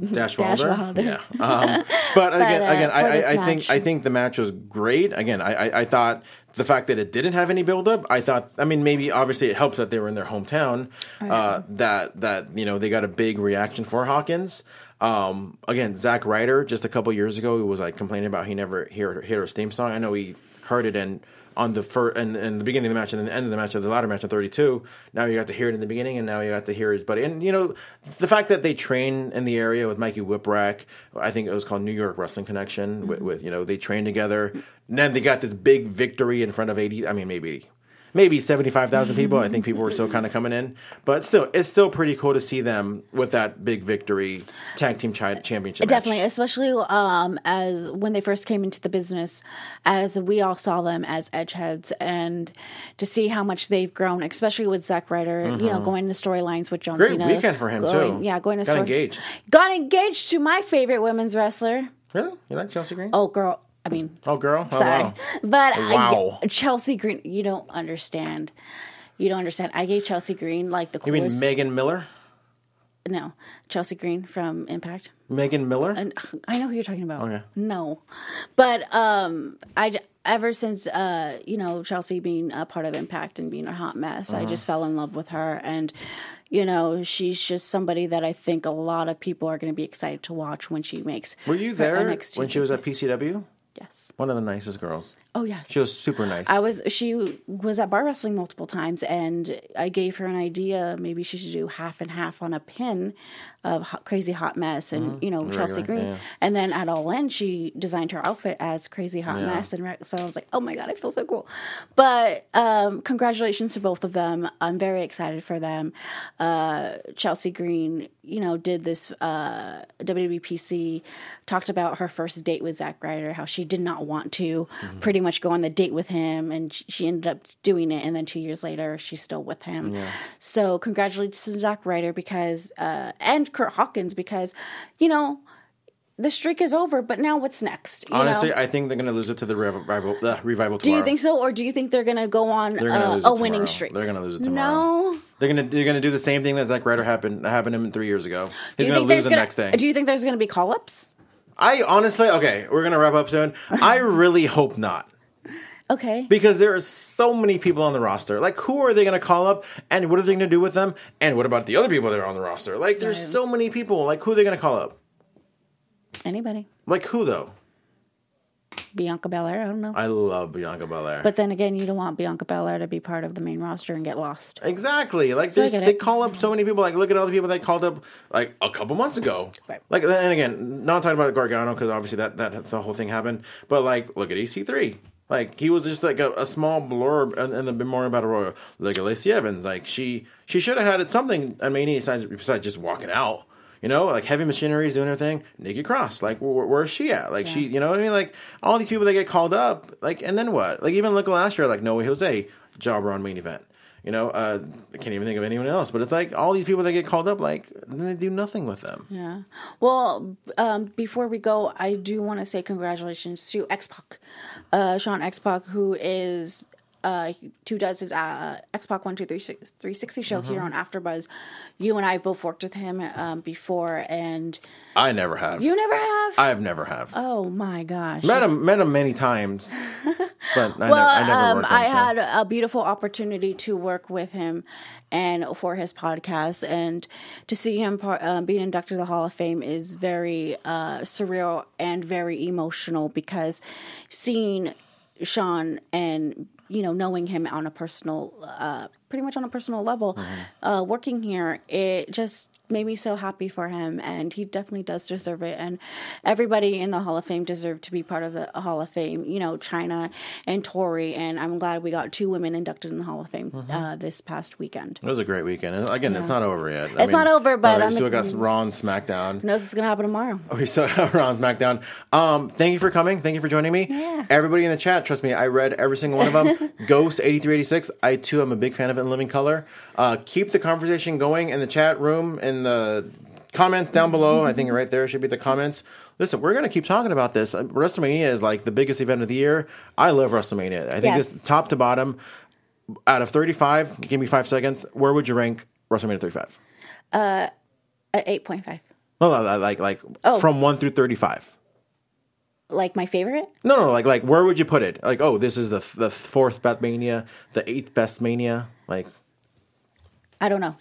Dash Dash Wilder. Wilder. Yeah. Um, but again, uh, again, I, I, I think I think the match was great. Again, I, I, I thought the fact that it didn't have any buildup, I thought. I mean, maybe obviously it helps that they were in their hometown. Uh, that that you know they got a big reaction for Hawkins. Um, again, Zack Ryder just a couple years ago he was like complaining about he never hear, hear his theme song. I know he heard it in on the first and, and the beginning of the match and then the end of the match of the latter match in 32 now you got to hear it in the beginning and now you got to hear his buddy and you know the fact that they train in the area with mikey whipwreck i think it was called new york wrestling connection with, mm-hmm. with you know they train together. And then they got this big victory in front of 80 i mean maybe maybe 75,000 people. I think people were still kind of coming in. But still, it's still pretty cool to see them with that big victory tag team chi- championship. match. Definitely, especially um, as when they first came into the business, as we all saw them as edgeheads, and to see how much they've grown, especially with Zack Ryder, you know, going to storylines with John Mm-hmm. Great weekend for him, going, too. Yeah, going to Got story- engaged. Got engaged to my favorite women's wrestler. Really? You like Chelsea Green? Oh, girl. I mean, Oh, girl. Oh, sorry, wow. but Wow. yeah, Chelsea Green. You don't understand. You don't understand. I gave Chelsea Green like the Coolest, You mean. Megan Miller? no, Chelsea Green from Impact. Megan Miller? And I know who you're talking about. Okay. No, but um, I ever since uh, you know Chelsea being a part of Impact and being a hot mess, Uh-huh. I just fell in love with her, and you know she's just somebody that I think a lot of people are going to be excited to watch when she makes. Were you there when she was at PCW? Yes. One of the nicest girls. Oh yes. She was super nice. I was. She was at bar wrestling multiple times, and I gave her an idea. Maybe she should do half and half on a pin of hot, crazy hot mess, and you know Chelsea Regular, Green. yeah. And then at All In, she designed her outfit as crazy hot mess, and so I was like, oh my god, I feel so cool. But um, congratulations to both of them. I'm very excited for them. Uh, Chelsea Green, you know, did this uh, WWPC, talked about her first date with Zack Ryder, how she did not want to Mm-hmm. pretty much go on the date with him, and she ended up doing it. And then two years later, she's still with him. So congratulations to Zack Ryder because, uh, and Kurt Hawkins because, you know, the streak is over. But now what's next? Honestly, know? I think they're going to lose it to the revival, uh, revival do you think so, or do you think they're going to go on uh, a winning tomorrow. streak? They're going to lose it tomorrow. No. They're gonna they're gonna do the same thing that Zack Ryder happened happened to him three years ago. He's you gonna think lose the gonna, next day. Do you think there's going to be call ups? I honestly okay, we're gonna wrap up soon. I really hope not. Okay. Because there are so many people on the roster. Like, who are they going to call up, and what are they going to do with them? And what about the other people that are on the roster? Like, there's Right. so many people. Like, who are they going to call up? Anybody? Like, who though? Bianca Belair? I don't know. I love Bianca Belair. but then again, you don't want Bianca Belair to be part of the main roster and get lost. Exactly. Like So they, call up so many people. Like look at all the people they called up like a couple months ago. Right. Like and again, not talking about Gargano because obviously that that the whole thing happened. But like look at EC3. Like he was just like a, a small blurb in, in the Memorial Battle Royal. Look at Lacey Evans. Like she she should have had something. I mean, besides besides just walking out. You know, like heavy machinery is doing her thing. Nikki Cross, like where, where is she at? Like she, you know what I mean? Like all these people that get called up, like and then what? Like even look last year, like No Way Jose, jobber on main event. You know, uh, I can't even think of anyone else. But it's like all these people that get called up, like they do nothing with them. Yeah. Well, um, before we go, I do want to say congratulations to X Pac, uh, Sean X Pac, who is. Uh, who does his uh, X Pac one two three six three sixty show here Mm-hmm. on AfterBuzz? You and I both worked with him um, before, and I never have. you never have. I have never have. oh my gosh! met him, met him many times, but I, well, never, I never um, worked I show. had a beautiful opportunity to work with him and for his podcast, and to see him par- uh, being inducted to the Hall of Fame is very uh, surreal and very emotional because seeing Sean and you know knowing him on a personal, uh, pretty much on a personal level, Mm-hmm. uh, working here, it just made me so happy for him, and he definitely does deserve it. And everybody in the Hall of Fame deserved to be part of the Hall of Fame. You know, Chyna and Torrie, and I'm glad we got two women inducted in the Hall of Fame Mm-hmm. uh, this past weekend. It was a great weekend. And again, it's not over yet. I It's not over, but we I'm- still got and SmackDown. Knows it's gonna happen tomorrow? okay so ron SmackDown. Um, thank you for coming. Thank you for joining me. Yeah. Everybody in the chat, trust me, I read every single one of them. Ghost eighty three eighty six. I too am a big fan of in living color. Uh, keep the conversation going in the chat room in the comments down below. I think right there should be the comments. Listen, we're going to keep talking about this. Uh, WrestleMania is like the biggest event of the year. I love WrestleMania. I think Yes. it's top to bottom. Out of 35, give me five seconds. Where would you rank WrestleMania 35? At eight point five, No, no, like like Oh. from 1 through 35. Like my favorite. No, no, like like where would you put it? Like, oh, this is the the fourth best mania, the eighth best mania. Like, I don't know.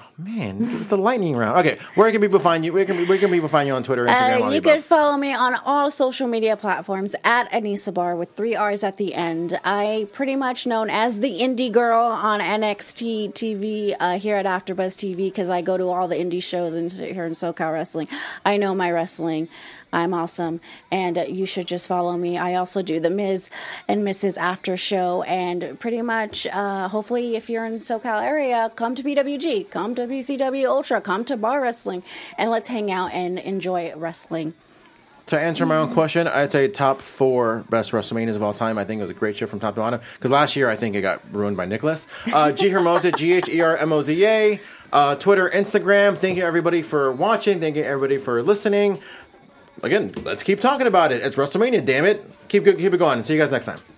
Oh, Man, it's the lightning round. Okay, where can people find you? Where can where can people find you on Twitter, Instagram, Uh, you can follow me on all social media platforms at Anissa Barr with three R's at the end. I pretty much known as the indie girl on NXT TV uh, here at AfterBuzz TV because I go to all the indie shows in, here in SoCal Wrestling. I know my wrestling. I'm awesome, and uh, you should just follow me. I also do the Miz and Mrs. After Show, and pretty much, uh, hopefully, if you're in SoCal area, come to PWG, come to PCW Ultra, come to Bar Wrestling, and let's hang out and enjoy wrestling. To answer my own question, I'd say top four best WrestleManias of all time. I think it was a great show from top to bottom. Because last year, I think it got ruined by Nicholas. Uh, G Hermoza, G H E R M O Z A. Uh, Twitter, Instagram. Thank you everybody for watching. Thank you everybody for listening. Again, let's keep talking about it. It's WrestleMania, damn it. Keep keep it going. See you guys next time.